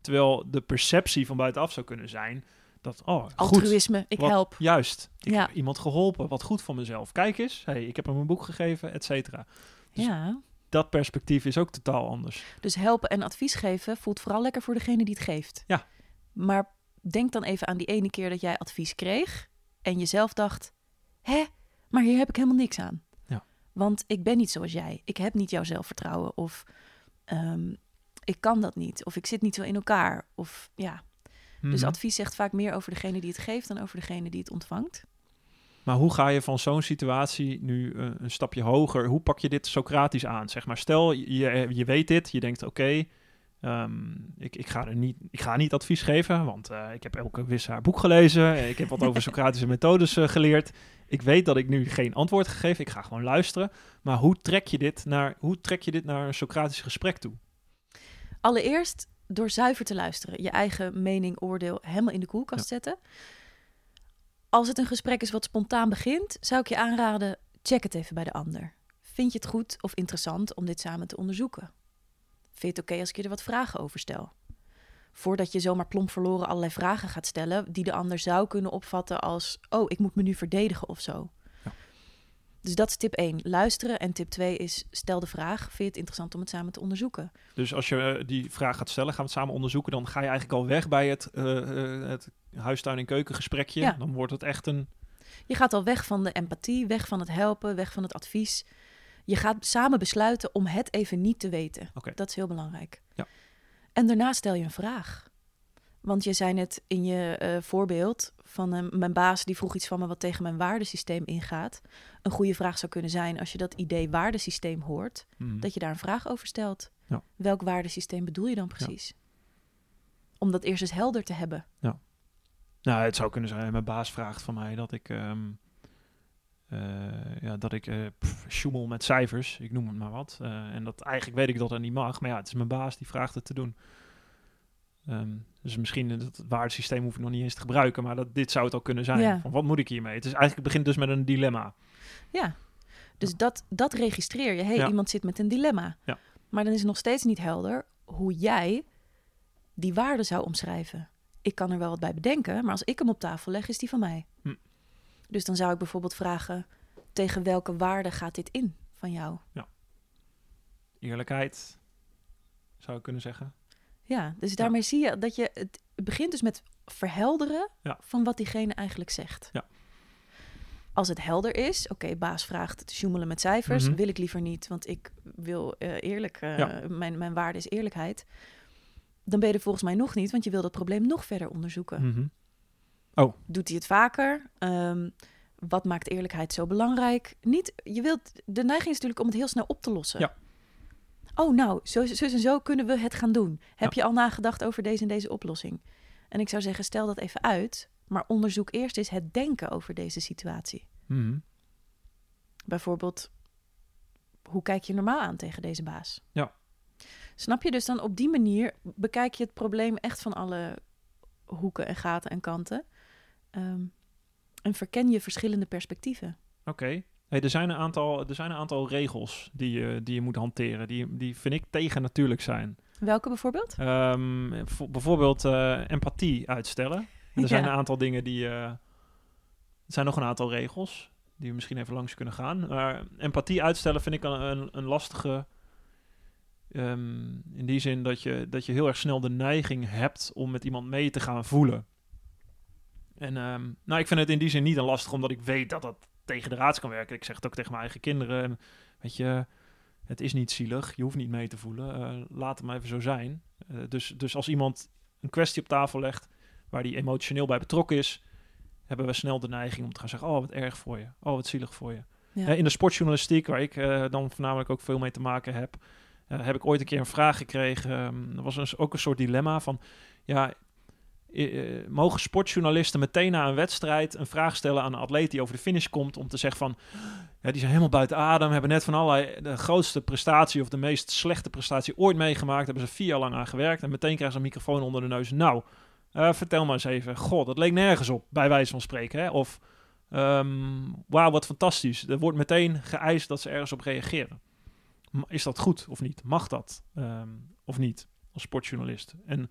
Terwijl de perceptie van buitenaf zou kunnen zijn dat, oh, goed. Altruïsme, ik Wat- help. Juist. Ik Ja. heb iemand geholpen. Wat goed voor mezelf. Kijk eens. Hey, ik heb hem een boek gegeven, et cetera. dus- Ja, Dat perspectief is ook totaal anders. dus helpen en advies geven voelt vooral lekker voor degene die het geeft. Ja. Maar denk dan even aan die ene keer dat jij advies kreeg en jezelf dacht, hè, maar hier heb ik helemaal niks aan. Ja. Want ik ben niet zoals jij. Ik heb niet jouw zelfvertrouwen of ehm, ik kan dat niet. Of ik zit niet zo in elkaar. Of ja, Dus Mhm. advies zegt vaak meer over degene die het geeft dan over degene die het ontvangt. Maar hoe ga je van zo'n situatie nu eh, een stapje hoger? Hoe pak je dit Socratisch aan? Zeg maar, stel je, je weet dit, je denkt oké, ehm, ik, ik, ga er niet, ik ga niet advies geven, want eh, ik heb elke wis haar boek gelezen. ik heb wat over Socratische methodes eh, geleerd. Ik weet dat ik nu geen antwoord gegeven. Ik ga gewoon luisteren. Maar hoe trek je dit naar, hoe trek je dit naar een Socratisch gesprek toe? Allereerst door zuiver te luisteren. Je eigen mening, oordeel helemaal in de koelkast zetten. Als het een gesprek is wat spontaan begint, zou ik je aanraden, check het even bij de ander. Vind je het goed of interessant om dit samen te onderzoeken? Vind je het oké als ik je er wat vragen over stel? Voordat je zomaar plomp verloren allerlei vragen gaat stellen die de ander zou kunnen opvatten als, oh, ik moet me nu verdedigen of zo. Ja. Dus dat is tip 1, luisteren. En tip 2 is, stel de vraag, vind je het interessant om het samen te onderzoeken? Dus als je eh, die vraag gaat stellen, gaan we het samen onderzoeken, dan ga je eigenlijk al weg bij het, uh, uh, het huistuin- en keukengesprekje. Ja. Dan wordt het echt een... Je gaat al weg van de empathie, weg van het helpen, weg van het advies. Je gaat samen besluiten om het even niet te weten. Dat is heel belangrijk. Ja. En daarna stel je een vraag. Want je zei net in je eh, voorbeeld van eh, mijn baas die vroeg iets van me wat tegen mijn waardesysteem ingaat. Een goede vraag zou kunnen zijn als je dat idee waardesysteem hoort, Hmm. dat je daar een vraag over stelt. Ja. Welk waardesysteem bedoel je dan precies? Om dat eerst eens helder te hebben. Nou, het zou kunnen zijn, mijn baas vraagt van mij dat ik, ehm eh, ja, dat ik eh pff, sjoemel met cijfers, ik noem het maar wat. Eh, en dat eigenlijk weet ik dat dat niet mag, maar ja, het is mijn baas die vraagt het te doen. Ehm, dus misschien het waardesysteem hoef ik nog niet eens te gebruiken, maar dat, dit zou het al kunnen zijn. Ja. Van, wat moet ik hiermee? Het is eigenlijk begint dus met een dilemma. Ja, dus dat, dat registreer je. hey, Ja. iemand zit met een dilemma. Ja. Maar dan is het nog steeds niet helder hoe jij die waarde zou omschrijven. Ik kan er wel wat bij bedenken, maar als ik hem op tafel leg, is die van mij. Hm. Dus dan zou ik bijvoorbeeld vragen, tegen welke waarde gaat dit in van jou? Eerlijkheid, zou ik kunnen zeggen. Ja, dus daarmee zie je dat je... Het, begint dus met verhelderen Ja. van wat diegene eigenlijk zegt. Ja. Als het helder is, oké, baas vraagt te sjoemelen met cijfers, Mhm. wil ik liever niet, want ik wil eh, eerlijk, eh, Ja. mijn, mijn waarde is eerlijkheid. Dan ben je er volgens mij nog niet, want je wil dat probleem nog verder onderzoeken. Mhm. Doet hij het vaker? Ehm, wat maakt eerlijkheid zo belangrijk? Niet, je wilt, de neiging is natuurlijk om het heel snel op te lossen. Ja. Oh, nou, zo, zo en zo kunnen we het gaan doen. Heb je al nagedacht over deze en deze oplossing? En ik zou zeggen, stel dat even uit, maar onderzoek eerst eens het denken over deze situatie. Mhm. Bijvoorbeeld, hoe kijk je normaal aan tegen deze baas? Ja. Snap je? Dus dan op die manier bekijk je het probleem echt van alle hoeken en gaten en kanten. Ehm, en verken je verschillende perspectieven. Oké. Hey, er, zijn een aantal, er zijn een aantal regels die je, die je moet hanteren. Die, die vind ik tegen natuurlijk zijn. Welke bijvoorbeeld? Ehm, vo- bijvoorbeeld eh, empathie uitstellen. Er zijn een aantal dingen die... eh, er zijn nog een aantal regels die we misschien even langs kunnen gaan. Maar empathie uitstellen vind ik een, een, een lastige... ehm, in die zin dat je, dat je heel erg snel de neiging hebt om met iemand mee te gaan voelen. En ehm, nou, ik vind het in die zin niet een lastig, omdat ik weet dat dat tegen de raads kan werken. Ik zeg het ook tegen mijn eigen kinderen. En, weet je, het is niet zielig. Je hoeft niet mee te voelen. Eh, laat het maar even zo zijn. Eh, dus, dus als iemand een kwestie op tafel legt waar die emotioneel bij betrokken is, hebben we snel de neiging om te gaan zeggen: Oh, wat erg voor je. Oh, wat zielig voor je. Ja. Eh, in de sportjournalistiek, waar ik dan voornamelijk ook veel mee te maken heb, heb ik ooit een keer een vraag gekregen. Ehm, er was een, ook een soort dilemma van: ja, eh, eh, mogen sportjournalisten meteen na een wedstrijd een vraag stellen aan een atleet die over de finish komt om te zeggen van die zijn helemaal buiten adem, hebben net van allerlei de grootste prestatie of de meest slechte prestatie ooit meegemaakt, hebben ze vier jaar lang aan gewerkt en meteen krijgen ze een microfoon onder de neus. Nou, eh, vertel maar eens even, god, dat leek nergens op, bij wijze van spreken. Hè? Of, ehm, wauw, wat fantastisch. Er wordt meteen geëist dat ze ergens op reageren. Is dat goed of niet? Mag dat ehm, of niet als sportjournalist? En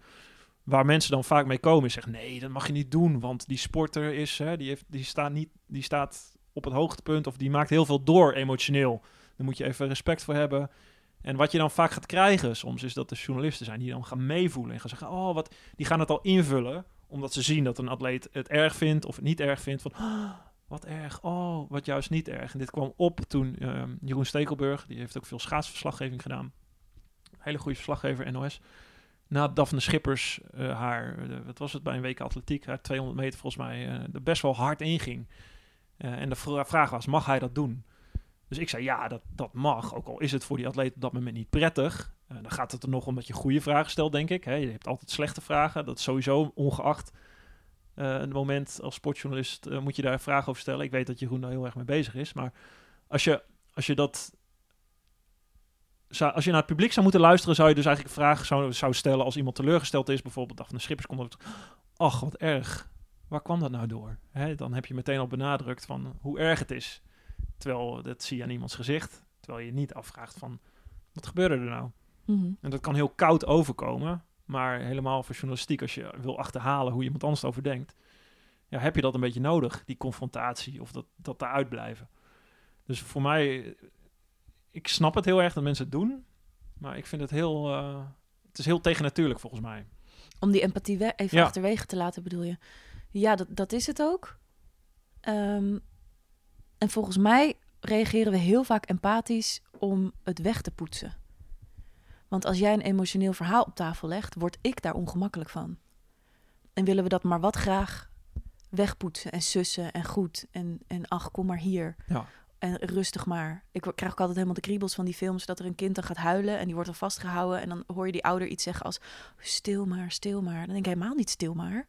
waar mensen dan vaak mee komen is zeggen, nee, dat mag je niet doen, want die sporter is, hè, die, heeft, die, staat niet, die staat op het hoogtepunt of die maakt heel veel door emotioneel. Daar moet je even respect voor hebben. En wat je dan vaak gaat krijgen soms is dat er journalisten zijn die dan gaan meevoelen en gaan zeggen, oh, wat, die gaan het al invullen, omdat ze zien dat een atleet het erg vindt of het niet erg vindt. Van, "Ah, wat erg, oh, wat juist niet erg. En dit kwam op toen ehm, Jeroen Stekelburg, die heeft ook veel schaatsverslaggeving gedaan, hele goede verslaggever NOS, na Daphne Schippers eh, haar, eh, wat was het bij een week atletiek, haar 200 meter volgens mij, eh, er best wel hard inging. En de vra- vraag was, mag hij dat doen? Dus ik zei, ja, dat, dat mag. Ook al is het voor die atleet op dat moment niet prettig. Dan gaat het er nog om dat je goede vragen stelt, denk ik. Je hebt altijd slechte vragen. Dat is sowieso ongeacht een moment als sportjournalist moet je daar vragen over stellen. Ik weet dat Jeroen daar heel erg mee bezig is. Maar als je, als je dat... Zou, als je naar het publiek zou moeten luisteren, zou je dus eigenlijk vragen zou, zou stellen als iemand teleurgesteld is. Bijvoorbeeld Daphne Schippers komt op. Ach, wat erg. Waar kwam dat nou door? Hè? Dan heb je meteen al benadrukt van hoe erg het is. Terwijl dat zie je aan iemands gezicht. Terwijl je niet afvraagt van wat gebeurde er nou? Mhm. En dat kan heel koud overkomen. Maar helemaal voor journalistiek, als je wil achterhalen hoe iemand anders over denkt, ja, heb je dat een beetje nodig, die confrontatie of dat, dat daaruit blijven. Dus voor mij, ik snap het heel erg dat mensen het doen. Maar ik vind het heel, uh, het is heel tegennatuurlijk volgens mij. Om die empathie even achterwege te laten, bedoel je? Ja, dat, dat is het ook. Ehm, en volgens mij reageren we heel vaak empathisch om het weg te poetsen. Want als jij een emotioneel verhaal op tafel legt, word ik daar ongemakkelijk van. En willen we dat maar wat graag wegpoetsen en sussen en goed en, en ach, kom maar hier. Ja. En rustig maar. Ik krijg ook altijd helemaal de kriebels van die films dat er een kind dan gaat huilen en die wordt dan vastgehouden en dan hoor je die ouder iets zeggen als stil maar, stil maar. Dan denk ik helemaal niet stil maar.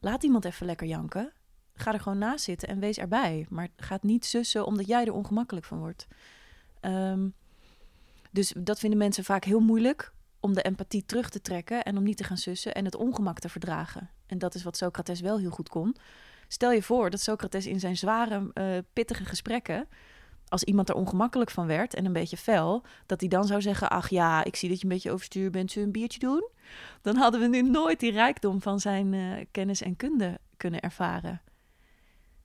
Laat iemand even lekker janken. Ga er gewoon naast zitten en wees erbij. Maar ga niet sussen omdat jij er ongemakkelijk van wordt. Ehm, dus dat vinden mensen vaak heel moeilijk om de empathie terug te trekken en om niet te gaan sussen en het ongemak te verdragen. En dat is wat Socrates wel heel goed kon. Stel je voor dat Socrates in zijn zware, uh, pittige gesprekken, als iemand er ongemakkelijk van werd en een beetje fel, dat hij dan zou zeggen: Ach ja, ik zie dat je een beetje overstuur bent, zullen een biertje doen? Dan hadden we nu nooit die rijkdom van zijn uh, kennis en kunde kunnen ervaren.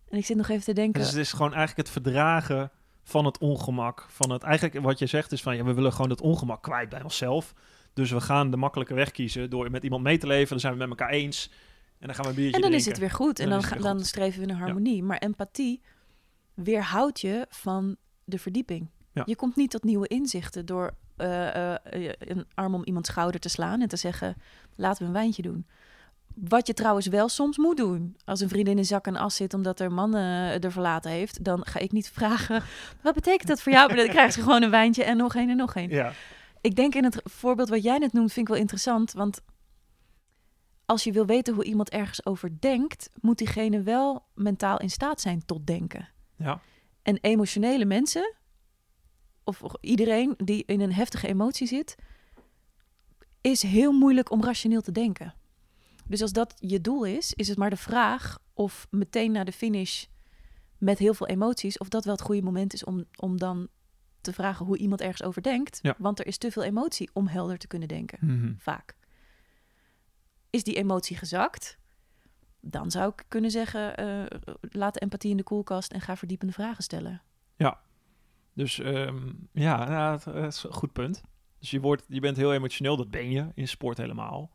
En ik zit nog even te denken. Dus het is gewoon eigenlijk het verdragen van het ongemak. Van het, eigenlijk wat je zegt is van ja, we willen gewoon het ongemak kwijt bij onszelf. Dus we gaan de makkelijke weg kiezen door met iemand mee te leven. Dan zijn we met elkaar eens. En dan gaan we een biertje En dan is het weer goed. En, dan, dan, dan streven we naar harmonie. Maar empathie weerhoudt je van de verdieping. Ja. Je komt niet tot nieuwe inzichten door uh, uh, een arm om iemands schouder te slaan en te zeggen: laten we een wijntje doen. Wat je trouwens wel soms moet doen. Als een vriendin in zak en as zit omdat er mannen er verlaten heeft, dan ga ik niet vragen: wat betekent dat voor jou? Maar dan krijgt ze gewoon een wijntje en nog een en nog een. Ja. Ik denk in het voorbeeld wat jij net noemt, vind ik wel interessant. Want als je wil weten hoe iemand ergens over denkt, moet diegene wel mentaal in staat zijn tot denken. Ja. En emotionele mensen, of iedereen die in een heftige emotie zit, is heel moeilijk om rationeel te denken. Dus als dat je doel is, is het maar de vraag of meteen na de finish met heel veel emoties, of dat wel het goede moment is om, om dan te vragen hoe iemand ergens over denkt. Ja. Want er is te veel emotie om helder te kunnen denken, Mhm. vaak. Is die emotie gezakt? Dan zou ik kunnen zeggen, eh, laat empathie in de koelkast en ga verdiepende vragen stellen. Dus ehm, ja, ja het, het is een goed punt. Dus je, wordt, je bent heel emotioneel, dat ben je in sport helemaal.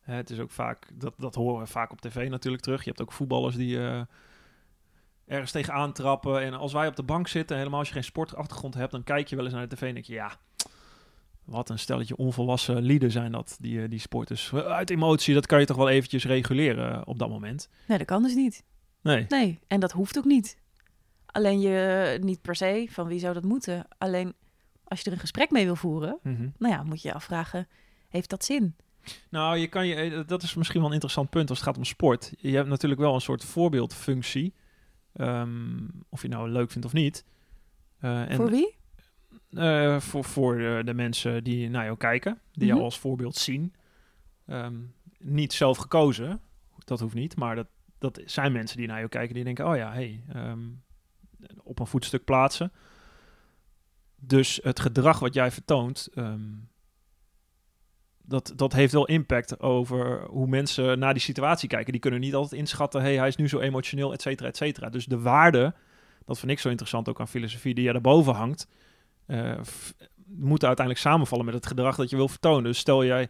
Het is ook vaak, dat, dat horen we vaak op tv natuurlijk terug. Je hebt ook voetballers die eh, ergens tegenaan trappen. En als wij op de bank zitten, helemaal als je geen sportachtergrond hebt, dan kijk je wel eens naar de tv en denk je, ja, wat een stelletje onvolwassen lieden zijn dat, die, eh, die sporters. Uit emotie, dat kan je toch wel eventjes reguleren eh, op dat moment. Nee, dat kan dus niet. Nee. Nee, en dat hoeft ook niet. Alleen je niet per se van wie zou dat moeten. Alleen als je er een gesprek mee wil voeren, Mhm. nou ja, moet je je afvragen: heeft dat zin? Nou, je kan je, eh, dat is misschien wel een interessant punt als het gaat om sport. Je hebt natuurlijk wel een soort voorbeeldfunctie. Ehm, of je nou leuk vindt of niet. Eh, en, Voor wie? Eh, voor voor eh, de mensen die naar jou kijken, die jou Mhm. als voorbeeld zien. Ehm, niet zelf gekozen, dat hoeft niet, maar dat, dat zijn mensen die naar jou kijken die denken: oh ja, hey, ehm, op een voetstuk plaatsen. Dus het gedrag wat jij vertoont, ehm, dat, dat heeft wel impact over hoe mensen naar die situatie kijken. Die kunnen niet altijd inschatten, hey, hij is nu zo emotioneel, et cetera, et cetera. Dus de waarde, dat vind ik zo interessant ook aan filosofie, die je daarboven hangt, eh, f- moet uiteindelijk samenvallen met het gedrag dat je wil vertonen. Dus stel jij,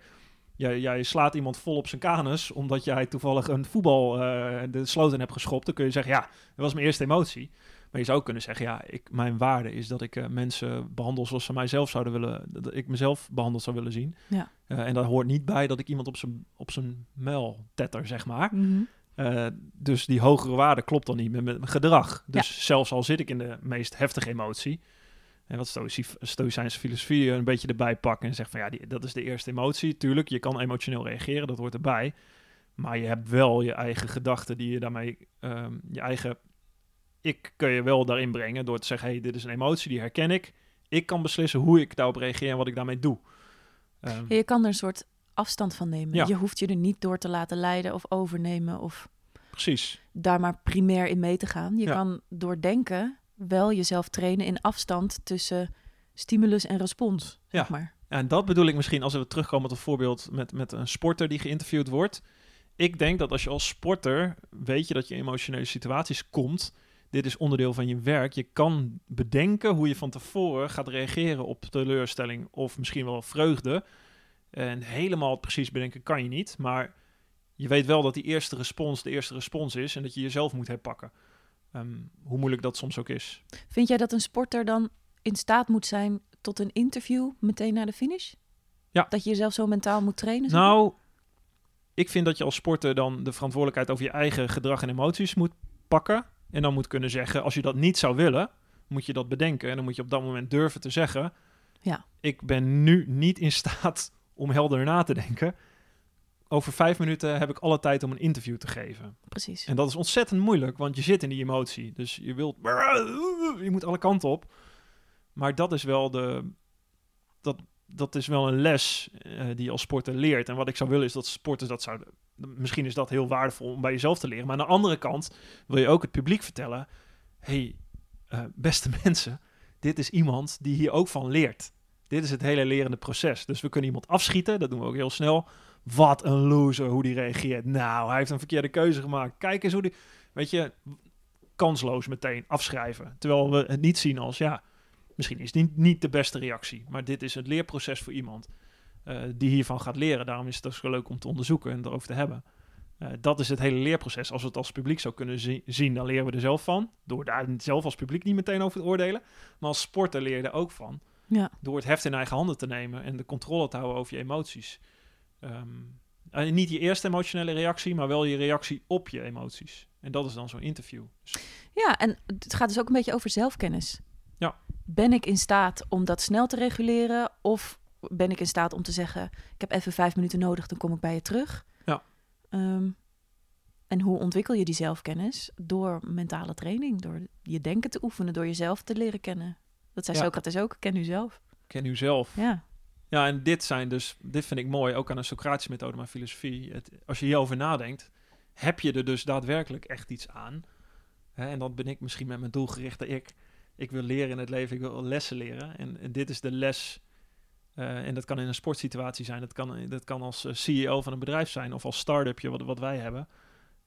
jij, jij slaat iemand vol op zijn kanus omdat jij toevallig een voetbal eh, de sloot in hebt geschopt, dan kun je zeggen, ja, dat was mijn eerste emotie. Maar je zou ook kunnen zeggen, ja, ik, mijn waarde is dat ik eh, mensen behandel zoals ze mijzelf zouden willen, dat ik mezelf behandeld zou willen zien. Ja. En daar hoort niet bij dat ik iemand op zijn, op zijn muil tetter, zeg maar. Mhm. Dus die hogere waarde klopt dan niet met met mijn gedrag. Dus zelfs al zit ik in de meest heftige emotie, en wat stoïci- stoïcijnse filosofie een beetje erbij pakken en zegt van ja, die, dat is de eerste emotie. Tuurlijk, je kan emotioneel reageren, dat hoort erbij. Maar je hebt wel je eigen gedachten die je daarmee, ehm, je eigen ik kun je wel daarin brengen door te zeggen, hey, dit is een emotie, die herken ik. Ik kan beslissen hoe ik daarop reageer en wat ik daarmee doe. Ehm, Ja, je kan er een soort afstand van nemen. Ja. Je hoeft je er niet door te laten leiden of overnemen of Precies. daar maar primair in mee te gaan. Je Ja. kan door denken wel jezelf trainen in afstand tussen stimulus en respons. Ja. Zeg maar. En dat bedoel ik misschien als we terugkomen tot het voorbeeld met, met een sporter die geïnterviewd wordt. Ik denk dat als je als sporter weet je dat je in emotionele situaties komt, dit is onderdeel van je werk. Je kan bedenken hoe je van tevoren gaat reageren op teleurstelling of misschien wel vreugde. En helemaal precies bedenken kan je niet, maar je weet wel dat die eerste respons de eerste respons is en dat je jezelf moet herpakken. Ehm, hoe moeilijk dat soms ook is. Vind jij dat een sporter dan in staat moet zijn tot een interview meteen na de finish? Ja. Dat je jezelf zo mentaal moet trainen? zeg maar? Nou, ik vind dat je als sporter dan de verantwoordelijkheid over je eigen gedrag en emoties moet pakken. En dan moet kunnen zeggen, als je dat niet zou willen, moet je dat bedenken. En dan moet je op dat moment durven te zeggen, Ja. ik ben nu niet in staat om helder na te denken. Over vijf minuten heb ik alle tijd om een interview te geven. Precies. En dat is ontzettend moeilijk, want je zit in die emotie. Dus je wilt... Je moet alle kanten op. Maar dat is wel de... Dat, dat is wel een les eh, die je als sporter leert. En wat ik zou willen is dat sporters dat zouden... Misschien is dat heel waardevol om bij jezelf te leren. Maar aan de andere kant wil je ook het publiek vertellen... hey, eh, beste mensen, dit is iemand die hier ook van leert. Dit is het hele lerende proces. Dus we kunnen iemand afschieten, dat doen we ook heel snel. Wat een loser, hoe die reageert. Nou, hij heeft een verkeerde keuze gemaakt. Kijk eens hoe die... Weet je, kansloos meteen afschrijven. Terwijl we het niet zien als, ja, misschien is het niet, niet de beste reactie. Maar dit is het leerproces voor iemand eh, die hiervan gaat leren. Daarom is het ook zo leuk om te onderzoeken en erover te hebben. Eh, dat is het hele leerproces. Als we het als publiek zo kunnen zi- zien, dan leren we er zelf van. Door daar zelf als publiek niet meteen over te oordelen. Maar als sporter leer je er ook van. Ja. Door het heft in eigen handen te nemen en de controle te houden over je emoties. Ehm, en niet je eerste emotionele reactie, maar wel je reactie op je emoties. En dat is dan zo'n interview. Dus ja, en het gaat dus ook een beetje over zelfkennis. Ja. Ben ik in staat om dat snel te reguleren? Of ben ik in staat om te zeggen, ik heb even vijf minuten nodig, dan kom ik bij je terug? Ja. Ehm, en hoe ontwikkel je die zelfkennis? Door mentale training, door je denken te oefenen, door jezelf te leren kennen. Dat zei Ja. Socrates ook, ken u zelf. ken u zelf. Ja, Ja, en dit zijn dus, dit vind ik mooi, ook aan een Socratische methode, maar filosofie. Het, als je hierover nadenkt, heb je er dus daadwerkelijk echt iets aan. Hè, en dan ben ik misschien met mijn doelgerichte ik. Ik wil leren in het leven, ik wil lessen leren. En, dit is de les. eh, en dat kan in een sportsituatie zijn, dat kan, dat kan als eh, CEO van een bedrijf zijn of als start-upje, wat, wat wij hebben.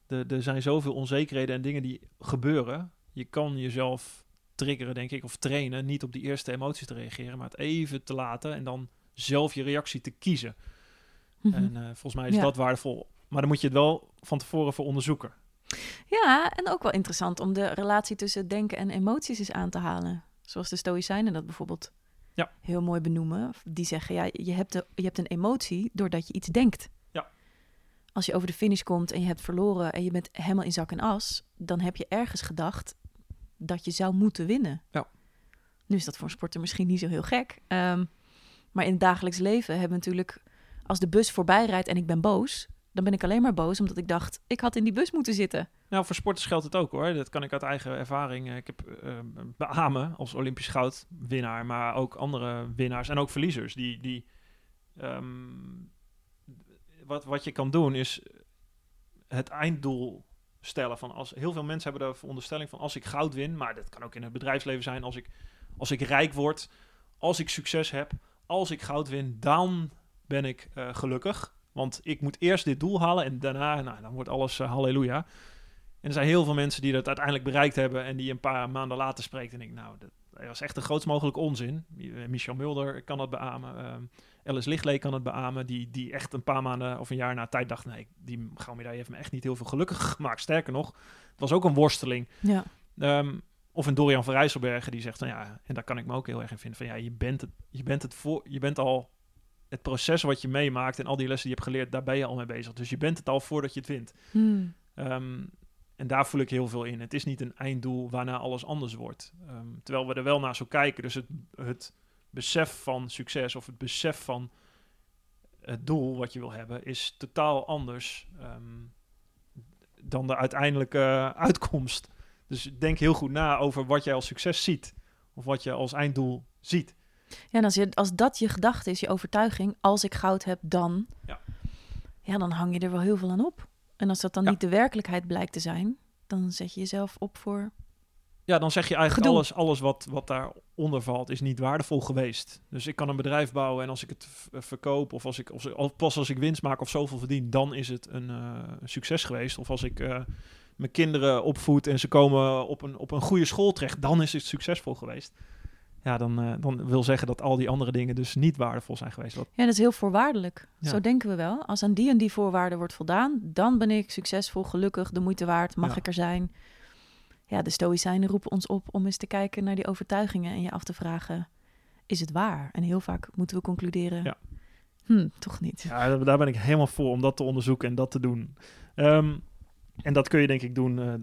Er zijn zoveel onzekerheden en dingen die gebeuren. Je kan jezelf triggeren, denk ik, of trainen, niet op die eerste emoties te reageren, maar het even te laten en dan zelf je reactie te kiezen. Mhm. En eh, volgens mij is Ja. dat waardevol. Maar dan moet je het wel van tevoren voor onderzoeken. ja en ook wel interessant om de relatie tussen denken en emoties eens aan te halen. Zoals de Stoïcijnen dat bijvoorbeeld Ja. heel mooi benoemen. Die zeggen, ja, je hebt, de, je hebt een emotie doordat je iets denkt. Ja. Als je over de finish komt en je hebt verloren en je bent helemaal in zak en as, dan heb je ergens gedacht dat je zou moeten winnen. Ja. Nu is dat voor een sporter misschien niet zo heel gek. Ehm, maar in het dagelijks leven hebben we natuurlijk, als de bus voorbij rijdt en ik ben boos, dan ben ik alleen maar boos omdat ik dacht, ik had in die bus moeten zitten. Nou, voor sporters geldt het ook hoor. Dat kan ik uit eigen ervaring. Eh, Ik heb eh beamen als Olympisch goudwinnaar, maar ook andere winnaars en ook verliezers. Die, die, ehm, wat, wat je kan doen is het einddoel stellen. Van als, heel veel mensen hebben de veronderstelling van als ik goud win, maar dat kan ook in het bedrijfsleven zijn, als ik, als ik rijk word, als ik succes heb, als ik goud win, dan ben ik eh, gelukkig. Want ik moet eerst dit doel halen en daarna, nou, dan wordt alles eh, halleluja. En er zijn heel veel mensen die dat uiteindelijk bereikt hebben en die een paar maanden later spreekt. En ik, nou, dat, dat was echt de grootst mogelijke onzin. Eh, Michel Mulder kan dat beamen. ehm Alice kan het beamen. Die, die echt een paar maanden of een jaar na tijd dacht... nee, die gouden medaille heeft me echt niet heel veel gelukkiger gemaakt. Sterker nog, het was ook een worsteling. Ja. Ehm, of een Dorian van Rijsselbergen die zegt van ja, en daar kan ik me ook heel erg in vinden van ja, je bent het, je bent het voor, je bent al het proces wat je meemaakt en al die lessen die je hebt geleerd, daar ben je al mee bezig. Dus je bent het al voordat je het wint. Hmm. Ehm, en daar voel ik heel veel in. Het is niet een einddoel waarna alles anders wordt. Ehm, terwijl we er wel naar zo kijken. Dus het, het besef van succes of het besef van het doel wat je wil hebben, is totaal anders ehm, dan de uiteindelijke uitkomst. Dus denk heel goed na over wat jij als succes ziet. Of wat je als einddoel ziet. Ja, en als, je, als dat je gedachte is, je overtuiging, als ik goud heb, dan. Ja. Ja, dan hang je er wel heel veel aan op. En als dat dan Ja. niet de werkelijkheid blijkt te zijn, dan zet je jezelf op voor. Ja, dan zeg je eigenlijk Gedoe. alles, alles wat, wat daaronder valt is niet waardevol geweest. Dus ik kan een bedrijf bouwen en als ik het v- verkoop of als ik of, of pas als ik winst maak of zoveel verdien, dan is het een eh, succes geweest. Of als ik eh, mijn kinderen opvoed en ze komen op een, op een goede school terecht, dan is het succesvol geweest. Ja, dan, eh, dan wil zeggen dat al die andere dingen dus niet waardevol zijn geweest. Wat, Ja, dat is heel voorwaardelijk. Ja. Zo denken we wel. Als aan die en die voorwaarden wordt voldaan, dan ben ik succesvol, gelukkig, de moeite waard, mag Ja. ik er zijn. Ja, de Stoïcijnen roepen ons op om eens te kijken naar die overtuigingen en je af te vragen, is het waar? En heel vaak moeten we concluderen, Ja. hm, toch niet. ja, daar- daar ben ik helemaal voor om dat te onderzoeken en dat te doen. Ehm, en dat kun je denk ik doen eh,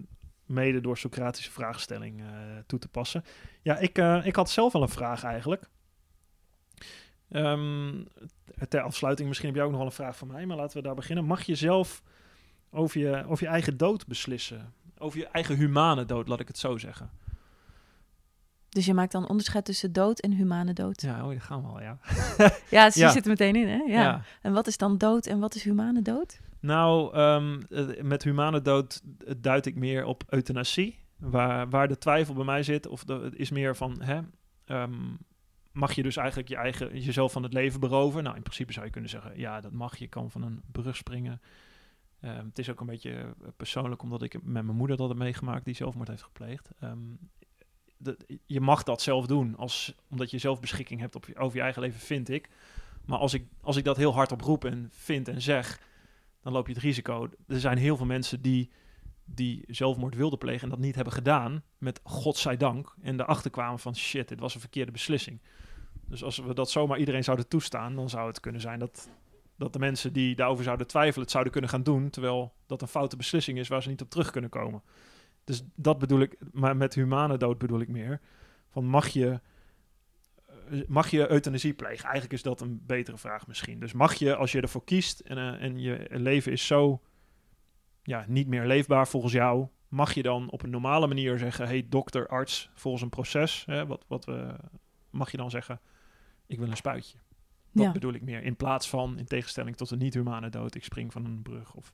mede door Socratische vraagstelling eh, toe te passen. Ja, ik, eh, ik had zelf wel een vraag eigenlijk. Ehm, ter afsluiting, misschien heb jij ook nog wel een vraag van mij, maar laten we daar beginnen. Mag je zelf over je, over je eigen dood beslissen? Over je eigen humane dood, laat ik het zo zeggen. Dus je maakt dan onderscheid tussen dood en humane dood. Ja, oh, daar gaan we al, ja. Ja, dus Ja. je zit er meteen in, hè? Ja. ja. En wat is dan dood en wat is humane dood? Nou, ehm, eh, met humane dood eh, duid ik meer op euthanasie. Waar, waar de twijfel bij mij zit, of de, is meer van, hè, ehm, mag je dus eigenlijk je eigen, jezelf van het leven beroven? Nou, in principe zou je kunnen zeggen, ja, dat mag. Je kan van een brug springen. Ehm, het is ook een beetje eh, persoonlijk, omdat ik met mijn moeder dat heb meegemaakt, die zelfmoord heeft gepleegd. Je mag dat zelf doen, als, omdat je zelf beschikking hebt over je eigen leven, vind ik. Maar als ik, als ik dat heel hard oproep en vind en zeg, dan loop je het risico. Er zijn heel veel mensen die, die zelfmoord wilden plegen en dat niet hebben gedaan, met godzijdank. En erachter kwamen van shit, dit was een verkeerde beslissing. Dus als we dat zomaar iedereen zouden toestaan, dan zou het kunnen zijn dat, dat de mensen die daarover zouden twijfelen, het zouden kunnen gaan doen, terwijl dat een foute beslissing is waar ze niet op terug kunnen komen. Dus dat bedoel ik, maar met humane dood bedoel ik meer. Van mag je, mag je euthanasie plegen? Eigenlijk is dat een betere vraag misschien. Dus mag je, als je ervoor kiest en, eh, en je leven is zo ja, niet meer leefbaar volgens jou, mag je dan op een normale manier zeggen: hey, dokter, arts, volgens een proces, hè, wat, wat we, mag je dan zeggen: ik wil een spuitje? Dat Ja. bedoel ik meer. In plaats van, in tegenstelling tot een niet-humane dood, ik spring van een brug of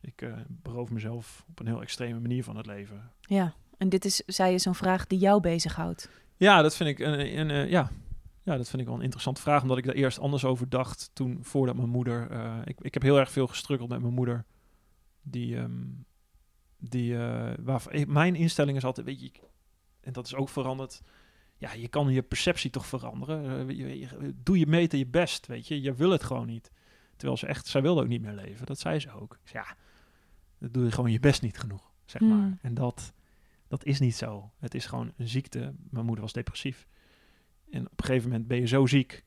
ik eh, beroof mezelf op een heel extreme manier van het leven. Ja, en dit is, zei je, zo'n vraag die jou bezighoudt. Ja, dat vind ik een, een, eh, ja. ja, dat vind ik wel een interessante vraag, omdat ik daar eerst anders over dacht toen voordat mijn moeder. eh, ik, ik heb heel erg veel gestruggeld met mijn moeder. Die, ehm, die, eh, waarvan ik- mijn instelling is altijd, weet je, en dat is ook veranderd. Ja, je kan je perceptie toch veranderen. Eh, je- je- doe je meter je best, weet je. Je wil het gewoon niet. Terwijl ze echt, zij wilde ook niet meer leven. Dat zei ze ook. Ja, dan doe je gewoon je best niet genoeg, zeg Hmm. maar. En dat, dat is niet zo. Het is gewoon een ziekte. Mijn moeder was depressief. En op een gegeven moment ben je zo ziek.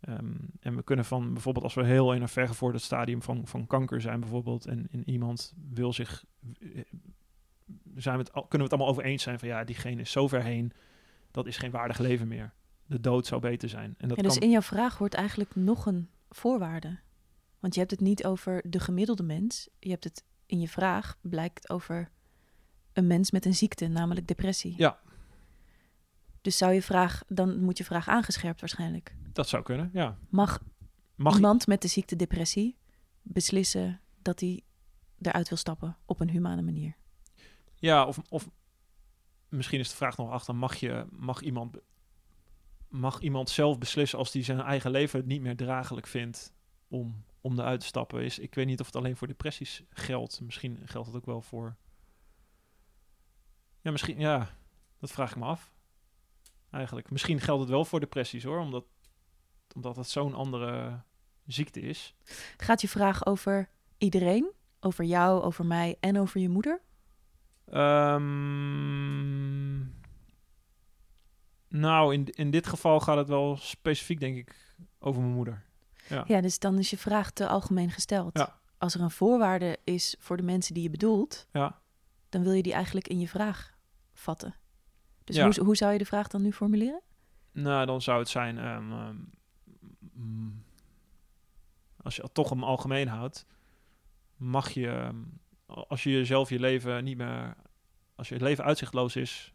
Ehm, en we kunnen van bijvoorbeeld als we heel in een vergevorderd stadium van, van kanker zijn bijvoorbeeld. En, en iemand wil zich... eh, Zijn we het, kunnen we het allemaal over eens zijn van ja, diegene is zo ver heen. Dat is geen waardig leven meer. De dood zou beter zijn. En dat Ja, dus kan, in jouw vraag hoort eigenlijk nog een voorwaarde. Want je hebt het niet over de gemiddelde mens. Je hebt het in je vraag, blijkt over een mens met een ziekte, namelijk depressie. Ja. Dus zou je vraag, dan moet je vraag aangescherpt waarschijnlijk. dat zou kunnen, ja. Mag, Mag, iemand met de ziekte depressie beslissen dat hij eruit wil stappen op een humane manier? Ja, of, of misschien is de vraag nog achter, mag, je, mag, iemand, mag iemand zelf beslissen als hij zijn eigen leven niet meer draaglijk vindt om, om eruit te stappen? Is, ik weet niet of het alleen voor depressies geldt. Misschien geldt het ook wel voor... Ja, misschien, ja, dat vraag ik me af. Eigenlijk. Misschien geldt het wel voor depressies hoor, omdat, omdat het zo'n andere ziekte is. Gaat je vraag over iedereen? Over jou, over mij en over je moeder? Ehm, nou, in, in dit geval gaat het wel specifiek, denk ik, over mijn moeder. Ja. Ja, dus dan is je vraag te algemeen gesteld. Ja. Als er een voorwaarde is voor de mensen die je bedoelt, Ja. Dan wil je die eigenlijk in je vraag vatten. Dus Ja. hoe, hoe zou je de vraag dan nu formuleren? Nou, dan zou het zijn, ehm, ehm, mm, als je het toch hem algemeen houdt, mag je, ehm, als je jezelf je leven niet meer, als je leven uitzichtloos is,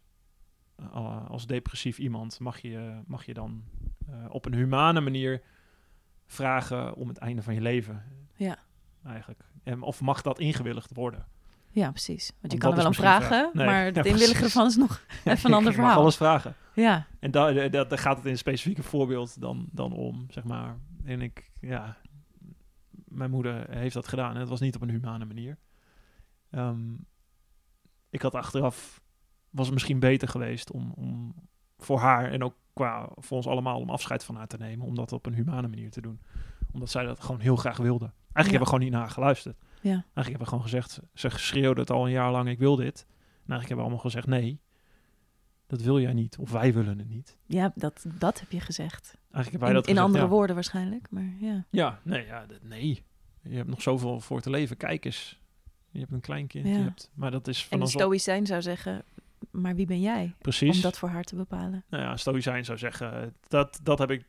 eh, als depressief iemand, mag je, mag je dan eh, op een humane manier vragen om het einde van je leven. Ja. Eigenlijk. En, of mag dat ingewilligd worden? Ja, precies. Want je kan er wel om misschien vragen. Nee, maar ja, het inwilligen precies. ervan is nog even een ander Je mag verhaal. alles vragen. Ja, En daar da, da gaat het in een specifieke voorbeeld dan, dan om, zeg maar. En ik, ja, mijn moeder heeft dat gedaan en het was niet op een humane manier. Ehm, ik had achteraf, was het misschien beter geweest om, om voor haar en ook qua voor ons allemaal om afscheid van haar te nemen. Om dat op een humane manier te doen. Omdat zij dat gewoon heel graag wilde. Eigenlijk hebben we gewoon niet naar haar geluisterd. Ja. Eigenlijk hebben we gewoon gezegd, ze schreeuwde het al een jaar lang, ik wil dit. En eigenlijk hebben we allemaal gezegd, nee, dat wil jij niet. Of wij willen het niet. Ja, dat, dat heb je gezegd. Eigenlijk hebben wij In, dat in andere ja. woorden waarschijnlijk, maar ja. Ja, nee, ja, nee. Je hebt nog zoveel voor te leven. Kijk eens. Je hebt een kleinkind. Je Ja. hebt, maar dat is En van een ons stoïcijn zou zeggen, maar wie ben jij Precies. om dat voor haar te bepalen? Nou ja, stoïcijn zou zeggen, dat, dat heb ik...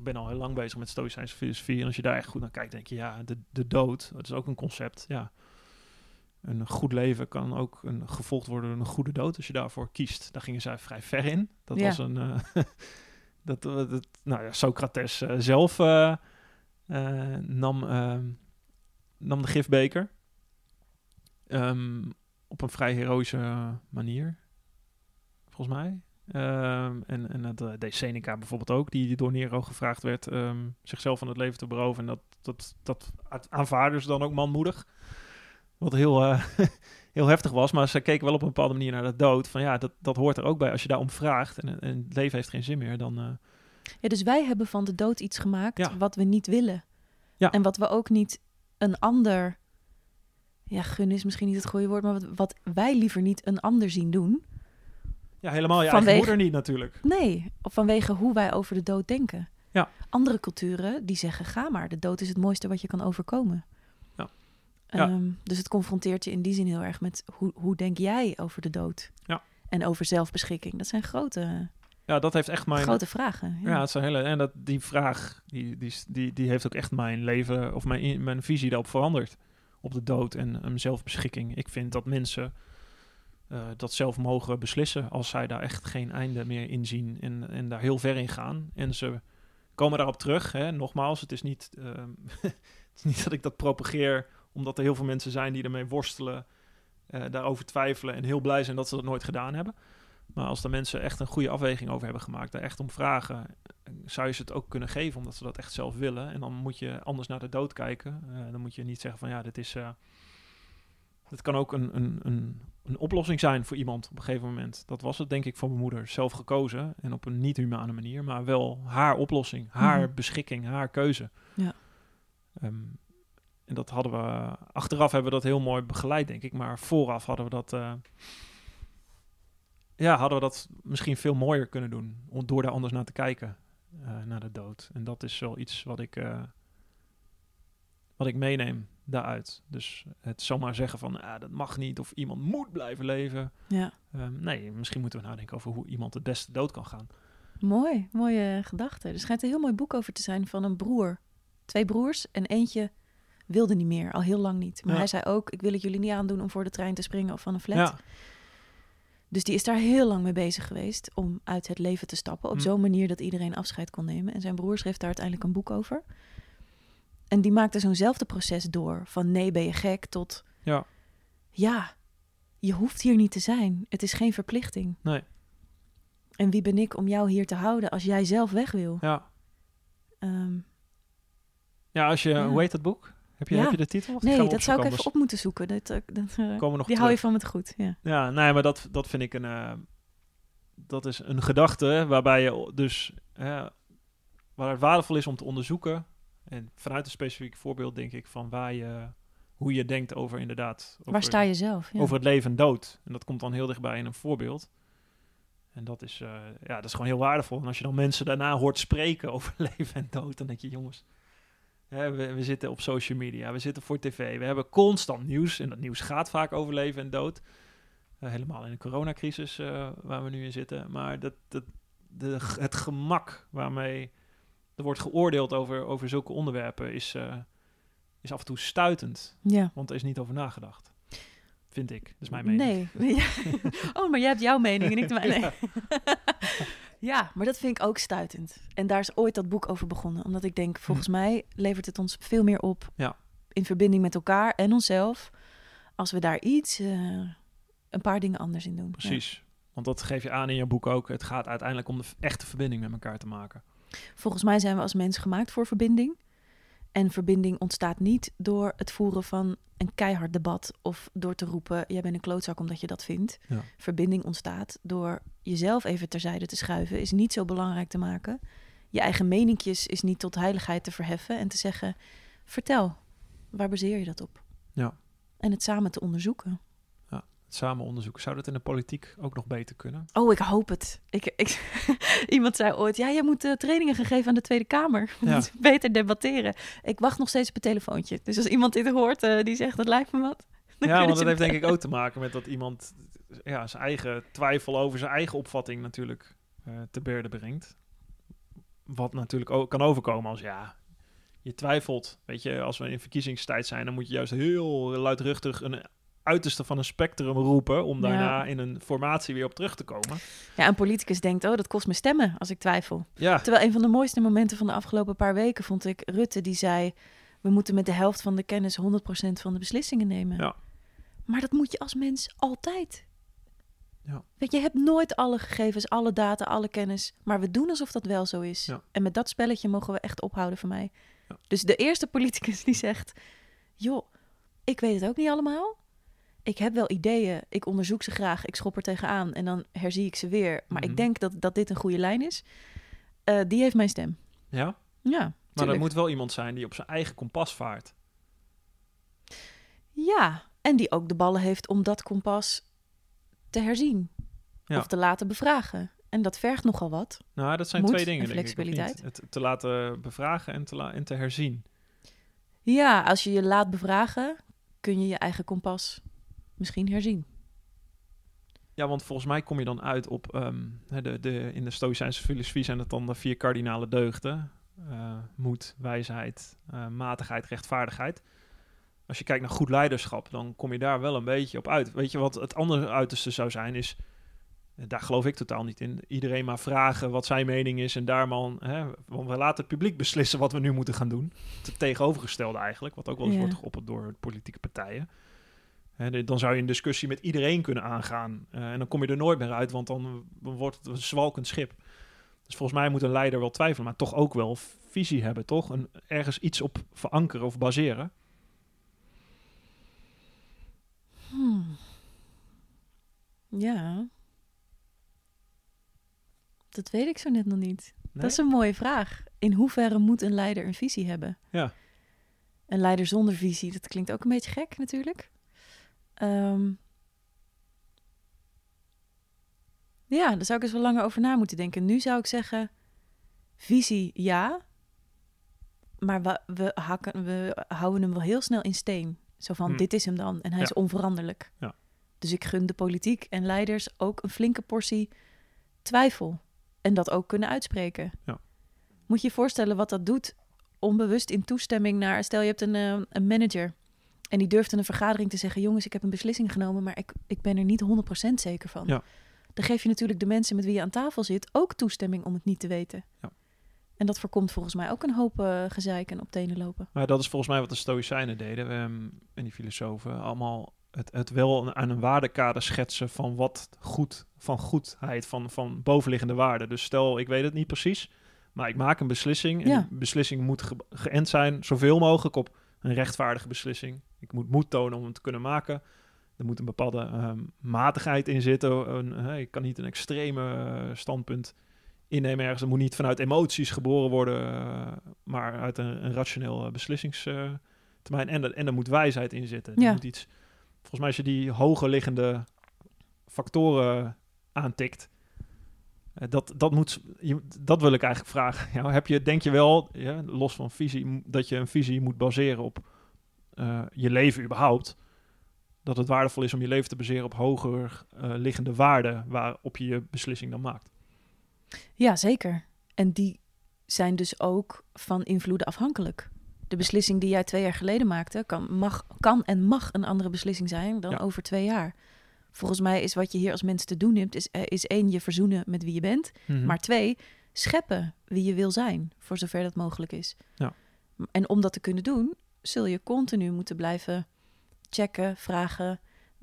Ik ben al heel lang bezig met stoïcijnse filosofie. En als je daar echt goed naar kijkt, denk je, ja, de, de dood, dat is ook een concept. Ja. Een goed leven kan ook een, gevolgd worden door een goede dood als je daarvoor kiest. Daar gingen zij vrij ver in. Dat Ja. was een... eh, dat, eh, dat, nou ja, Socrates eh, zelf nam, ehm, nam de gifbeker. Ehm, op een vrij heroïsche manier, volgens mij. Ehm, en en dat eh, deed Seneca bijvoorbeeld ook, die door Nero gevraagd werd ehm, zichzelf van het leven te beroven. En dat, dat, dat aanvaarden ze dan ook manmoedig. Wat heel, eh, heel heftig was, maar ze keken wel op een bepaalde manier naar de dood. Van ja, dat, dat hoort er ook bij. Als je daarom vraagt en, en het leven heeft geen zin meer, dan... eh, Ja, dus wij hebben van de dood iets gemaakt Ja. wat we niet willen. Ja. En wat we ook niet een ander... Ja, gun is misschien niet het goede woord, maar wat, wat wij liever niet een ander zien doen. Ja, helemaal je Vanwege- eigen moeder niet natuurlijk. Nee, vanwege hoe wij over de dood denken. Ja. Andere culturen die zeggen, ga maar, de dood is het mooiste wat je kan overkomen. Ja. Ja. Ehm, dus het confronteert je in die zin heel erg met hoe, hoe denk jij over de dood? Ja. En over zelfbeschikking. Dat zijn grote, Ja, dat heeft echt mijn... grote vragen. Ja, het is een hele. En dat, die vraag, die, die, die, die heeft ook echt mijn leven of mijn, mijn visie daarop veranderd. Op de dood en um, zelfbeschikking. Ik vind dat mensen eh, dat zelf mogen beslissen als zij daar echt geen einde meer in zien en, en daar heel ver in gaan. En ze komen daarop terug. Hè. Nogmaals, het is, niet, ehm, het is niet dat ik dat propageer omdat er heel veel mensen zijn die ermee worstelen, eh, daarover twijfelen en heel blij zijn dat ze dat nooit gedaan hebben. Maar als de mensen echt een goede afweging over hebben gemaakt, daar echt om vragen, zou je ze het ook kunnen geven, omdat ze dat echt zelf willen. En dan moet je anders naar de dood kijken. Eh, dan moet je niet zeggen van ja, dit is. eh dit kan ook een, een, een, een oplossing zijn voor iemand op een gegeven moment. Dat was het denk ik voor mijn moeder. Zelf gekozen en op een niet-humane manier, maar wel haar oplossing, haar Mhm. beschikking, haar keuze. Ja. Ehm, en dat hadden we, achteraf hebben we dat heel mooi begeleid, denk ik. Maar vooraf hadden we dat, eh, ja, hadden we dat misschien veel mooier kunnen doen. om- Door daar anders naar te kijken, eh, naar de dood. En dat is wel iets wat ik, eh, wat ik meeneem daaruit. Dus het zomaar zeggen van, ah, dat mag niet, of iemand moet blijven leven. Ja. Ehm, nee, misschien moeten we nadenken over hoe iemand het beste dood kan gaan. Mooi, mooie gedachte. Er schijnt een heel mooi boek over te zijn van een broer. Twee broers en eentje wilde niet meer, al heel lang niet. Maar Ja. hij zei ook, ik wil het jullie niet aandoen om voor de trein te springen of van een flat. Ja, Dus die is daar heel lang mee bezig geweest om uit het leven te stappen. Op Hm. zo'n manier dat iedereen afscheid kon nemen. En zijn broer schreef daar uiteindelijk een boek over. En die maakte zo'nzelfde proces door. Van nee, ben je gek tot ja, ja, je hoeft hier niet te zijn. Het is geen verplichting. nee, En wie ben ik om jou hier te houden als jij zelf weg wil? ja. Ehm, Ja, als je, Ja. hoe heet dat boek? Heb je, Ja. heb je de titel? Of nee, dat zou ik even op moeten zoeken. Dat, eh, dat, eh, Komen we nog die hou je van het goed. Ja. Ja, nee, maar dat, dat vind ik een. eh, dat is een gedachte waarbij je dus. waar het waardevol is om te onderzoeken. En vanuit een specifiek voorbeeld denk ik van waar je. hoe je denkt over inderdaad. Over, Waar sta je zelf? Ja. Over het leven en dood. En dat komt dan heel dichtbij in een voorbeeld. En dat is, eh, ja, dat is gewoon heel waardevol. En als je dan mensen daarna hoort spreken over leven en dood, dan denk je, jongens, hè, we, we zitten op social media, we zitten voor tv, we hebben constant nieuws. En dat nieuws gaat vaak over leven en dood. Eh, helemaal in de coronacrisis eh, waar we nu in zitten. Maar dat, dat, de, het gemak waarmee er wordt geoordeeld over, over zulke onderwerpen is, eh, is af en toe stuitend. ja. Want er is niet over nagedacht. Vind ik. Dat is mijn mening. Nee. Oh, maar jij hebt jouw mening en ik de mijne. Ja. Ja, maar dat vind ik ook stuitend. En daar is ooit dat boek over begonnen. Omdat ik denk, volgens mij levert het ons veel meer op Ja. in verbinding met elkaar en onszelf. Als we daar iets, eh, een paar dingen anders in doen. Precies. Want dat geef je aan in je boek ook. Het gaat uiteindelijk om de echte verbinding met elkaar te maken. Volgens mij zijn we als mens gemaakt voor verbinding. En verbinding ontstaat niet door het voeren van een keihard debat of door te roepen: jij bent een klootzak omdat je dat vindt. Ja. Verbinding ontstaat door jezelf even terzijde te schuiven, is niet zo belangrijk te maken. Je eigen meninkjes is niet tot heiligheid te verheffen en te zeggen: vertel, waar baseer je dat op? Ja. En het samen te onderzoeken. Samen onderzoeken. Zou dat in de politiek ook nog beter kunnen? Oh, ik hoop het. Ik, ik, iemand zei ooit: ja, jij moet eh, trainingen gaan geven aan de Tweede Kamer. Ja. beter debatteren. Ik wacht nog steeds op het telefoontje. Dus als iemand dit hoort die die zegt dat lijkt me wat. Ja, want dat heeft denk ik ook te maken met dat iemand ja, zijn eigen twijfel over zijn eigen opvatting natuurlijk eh, te berde brengt. Wat natuurlijk ook kan overkomen als ja, je twijfelt. Weet je, als we in verkiezingstijd zijn, dan moet je juist heel luidruchtig een uiterste van een spectrum roepen om Ja. daarna in een formatie weer op terug te komen. Ja, een politicus denkt: oh, dat kost me stemmen als ik twijfel. Ja, Terwijl een van de mooiste momenten van de afgelopen paar weken vond ik Rutte die zei: we moeten met de helft van de kennis 100% van de beslissingen nemen. Ja. Maar dat moet je als mens altijd. Ja. Weet je, hebt nooit alle gegevens, alle data, alle kennis. Maar we doen alsof dat wel zo is. Ja. En met dat spelletje mogen we echt ophouden van mij. Ja. Dus de eerste politicus die zegt: joh, ik weet het ook niet allemaal. Ik heb wel ideeën, ik onderzoek ze graag, ik schop er tegenaan en dan herzie ik ze weer. Maar Mhm. ik denk dat, dat dit een goede lijn is. Eh, die heeft mijn stem. ja. Ja, maar er moet wel iemand zijn die op zijn eigen kompas vaart. Ja, en die ook de ballen heeft om dat kompas te herzien. Ja. Of te laten bevragen. En dat vergt nogal wat. Nou, dat zijn Moed twee dingen, en denk ik. flexibiliteit. Het te laten bevragen en te, en te herzien. Ja, als je je laat bevragen, kun je je eigen kompas misschien herzien. Ja, want volgens mij kom je dan uit op... ehm, de, de, in de Stoïcijnse filosofie zijn het dan de vier kardinale deugden. Eh, moed, wijsheid, eh, matigheid, rechtvaardigheid. Als je kijkt naar goed leiderschap, dan kom je daar wel een beetje op uit. Weet je wat het andere uiterste zou zijn, is... eh, Daar geloof ik totaal niet in. Iedereen maar vragen wat zijn mening is en daar man... Hè, want we laten het publiek beslissen wat we nu moeten gaan doen. Het tegenovergestelde eigenlijk, wat ook wel eens Ja. wordt geopperd door politieke partijen. Hè, dan zou je een discussie met iedereen kunnen aangaan. Eh, en dan kom je er nooit meer uit, want dan wordt het een zwalkend schip. Dus volgens mij moet een leider wel twijfelen, maar toch ook wel visie hebben, toch? Een, ergens iets op verankeren of baseren. Hmm. Ja. Dat weet ik zo net nog niet. Nee? Dat is een mooie vraag. In hoeverre moet een leider een visie hebben? Ja. Een leider zonder visie, dat klinkt ook een beetje gek natuurlijk. Ehm, ja, daar zou ik eens wel langer over na moeten denken. Nu zou ik zeggen, visie ja, maar we, we, hakken, we houden hem wel heel snel in steen. Zo van, Hmm. dit is hem dan. En hij Ja. is onveranderlijk. Ja. Dus ik gun de politiek en leiders ook een flinke portie twijfel. En dat ook kunnen uitspreken. Ja. Moet je je voorstellen wat dat doet onbewust in toestemming naar... Stel, je hebt een, eh, een manager en die durft in een vergadering te zeggen... jongens, ik heb een beslissing genomen, maar ik, ik ben er niet 100% zeker van. Ja. Dan geef je natuurlijk de mensen met wie je aan tafel zit... ook toestemming om het niet te weten. Ja. En dat voorkomt volgens mij ook een hoop eh, gezeik en op tenen lopen. Maar dat is volgens mij wat de Stoïcijnen deden ehm, en die filosofen. Allemaal het, het wel aan een waardekader schetsen van wat goed, van goedheid, van, van bovenliggende waarden. Dus stel, ik weet het niet precies, maar ik maak een beslissing. En Ja. die beslissing moet ge- geënt zijn, zoveel mogelijk op een rechtvaardige beslissing. Ik moet moed tonen om hem te kunnen maken. Er moet een bepaalde ehm, matigheid in zitten. Een, ik kan niet een extreme eh, standpunt innemen ergens. Het moet niet vanuit emoties geboren worden, eh, maar uit een, een rationeel eh, beslissingstermijn. en, er- en er moet wijsheid in zitten. Er Ja. moet iets, volgens mij als je die hoger liggende factoren aantikt, dat, dat, moet, dat wil ik eigenlijk vragen. Ja, heb je, denk je wel, ja, los van visie, dat je een visie moet baseren op eh, je leven überhaupt? Dat het waardevol is om je leven te baseren op hoger eh, liggende waarden waarop je je beslissing dan maakt. Ja, zeker. En die zijn dus ook van invloeden afhankelijk. De beslissing die jij twee jaar geleden maakte, kan, mag, kan en mag een andere beslissing zijn dan Ja. over twee jaar. Volgens mij is wat je hier als mens te doen hebt, is, eh, is één, je verzoenen met wie je bent. Mhm. Maar twee, scheppen wie je wil zijn, voor zover dat mogelijk is. Ja. En om dat te kunnen doen, zul je continu moeten blijven checken, vragen.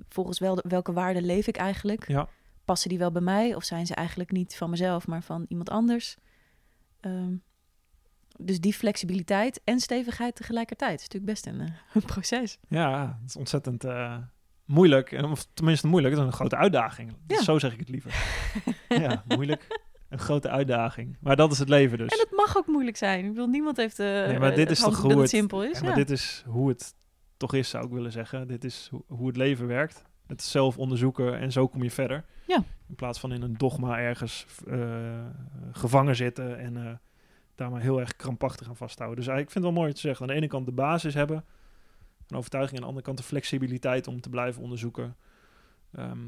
Volgens wel, welke waarden leef ik eigenlijk? Ja. Passen die wel bij mij? Of zijn ze eigenlijk niet van mezelf, maar van iemand anders? Ehm, Dus die flexibiliteit en stevigheid tegelijkertijd is natuurlijk best een, eh, proces. Ja, het is ontzettend eh, moeilijk. Of tenminste moeilijk, het is een grote uitdaging. Ja. Zo zeg ik het liever. ja, moeilijk. Een grote uitdaging. Maar dat is het leven dus. En het mag ook moeilijk zijn. Ik bedoel, niemand heeft uh, Nee, maar dit is toch hoe dat het- simpel is. Ja, Ja, maar dit is hoe het toch is, zou ik willen zeggen. Dit is ho- hoe het leven werkt. Het zelf onderzoeken en zo kom je verder. Ja. In plaats van in een dogma ergens eh, gevangen zitten en eh, daar maar heel erg krampachtig aan vasthouden. Dus eigenlijk vind ik het wel mooi te zeggen. Aan de ene kant de basis hebben, een overtuiging. Aan de andere kant de flexibiliteit om te blijven onderzoeken ehm,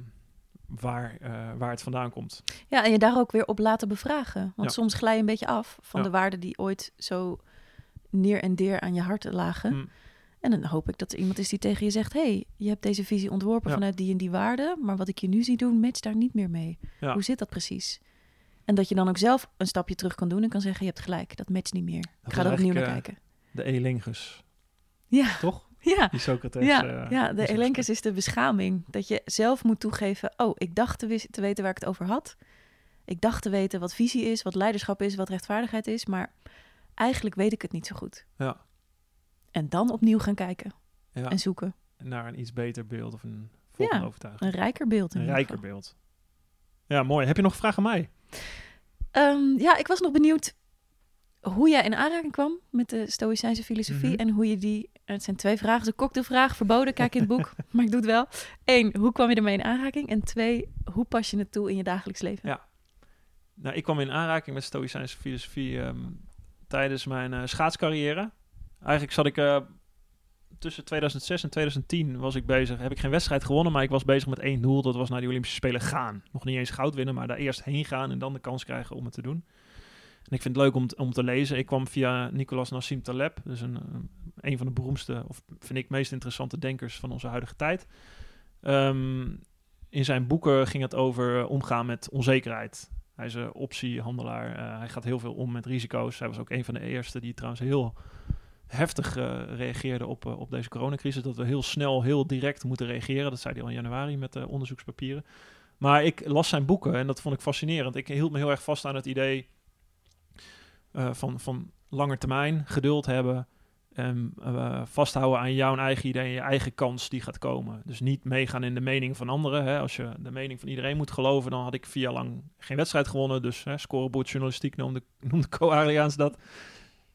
waar, eh, waar het vandaan komt. Ja, en je daar ook weer op laten bevragen. Want Ja. soms glij je een beetje af van Ja. de waarden die ooit zo neer en deer aan je hart lagen. Mm. En dan hoop ik dat er iemand is die tegen je zegt: hey, je hebt deze visie ontworpen Ja. vanuit die en die waarden, maar wat ik je nu zie doen, matcht daar niet meer mee. Ja. Hoe zit dat precies? En dat je dan ook zelf een stapje terug kan doen en kan zeggen: Je hebt gelijk, dat matcht niet meer. ik ga er opnieuw naar eigenlijk, kijken. De Elingus, Ja, toch? Ja. Die Socrates. Ja, eh, ja, de is elenchus is de beschaming. Dat je zelf moet toegeven, oh, ik dacht te, wis- te weten waar ik het over had. Ik dacht te weten wat visie is, wat leiderschap is, wat rechtvaardigheid is. Maar eigenlijk weet ik het niet zo goed. Ja. En dan opnieuw gaan kijken Ja. en zoeken. naar een iets beter beeld of een volgende Ja, overtuiging. Een rijker beeld. in Een rijker geval. beeld. Ja, mooi. Heb je nog vragen aan mij? Ehm, ja, ik was nog benieuwd hoe jij in aanraking kwam met de Stoïcijnse filosofie. Mhm. En hoe je die... Het zijn twee vragen. Een cocktailvraag, verboden, kijk in het boek. maar ik doe het wel. Eén, hoe kwam je ermee in aanraking? En twee, hoe pas je het toe in je dagelijks leven? Ja. Nou, ik kwam in aanraking met Stoïcijnse filosofie ehm, tijdens mijn eh, schaatscarrière. Eigenlijk zat ik eh, tussen 2006 en 2010 was ik bezig. Heb ik geen wedstrijd gewonnen, maar ik was bezig met één doel. Dat was naar die Olympische Spelen gaan. Nog niet eens goud winnen, maar daar eerst heen gaan en dan de kans krijgen om het te doen. En ik vind het leuk om, om te lezen. Ik kwam via Nicolas Nassim Taleb, dus een, een- een van de beroemdste, of vind ik meest interessante denkers van onze huidige tijd. Ehm, in zijn boeken ging het over omgaan met onzekerheid. Hij is een optiehandelaar. Eh, hij gaat heel veel om met risico's. Hij was ook een van de eerste die trouwens heel heftig eh, reageerde op, eh, op deze coronacrisis. Dat we heel snel, heel direct moeten reageren. Dat zei hij al in januari met de onderzoekspapieren. Maar ik las zijn boeken en dat vond ik fascinerend. Ik hield me heel erg vast aan het idee eh, van, van lange termijn, geduld hebben. Eh, vasthouden aan jouw eigen idee en je eigen kans die gaat komen. Dus niet meegaan in de mening van anderen. Hè. Als je de mening van iedereen moet geloven, dan had ik vier jaar lang geen wedstrijd gewonnen. Dus hè, scorebordjournalistiek noemde, noemde Co Ariaans dat.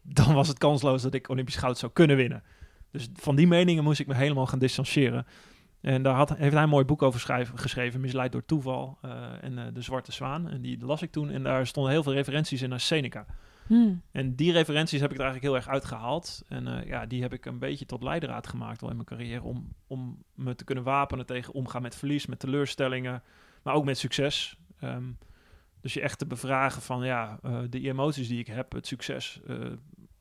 Dan was het kansloos dat ik Olympisch goud zou kunnen winnen. Dus van die meningen moest ik me helemaal gaan distancieren. En daar had, heeft hij een mooi boek over geschreven, Misleid door toeval eh, en eh, De Zwarte Zwaan. En die las ik toen en daar stonden heel veel referenties in naar Seneca. Hmm. En die referenties heb ik er eigenlijk heel erg uitgehaald. En eh, ja, die heb ik een beetje tot leidraad gemaakt al in mijn carrière. Om, om me te kunnen wapenen tegen omgaan met verlies, met teleurstellingen. Maar ook met succes. Ehm, dus je echt te bevragen van ja, eh, de emoties die ik heb, het succes. eh,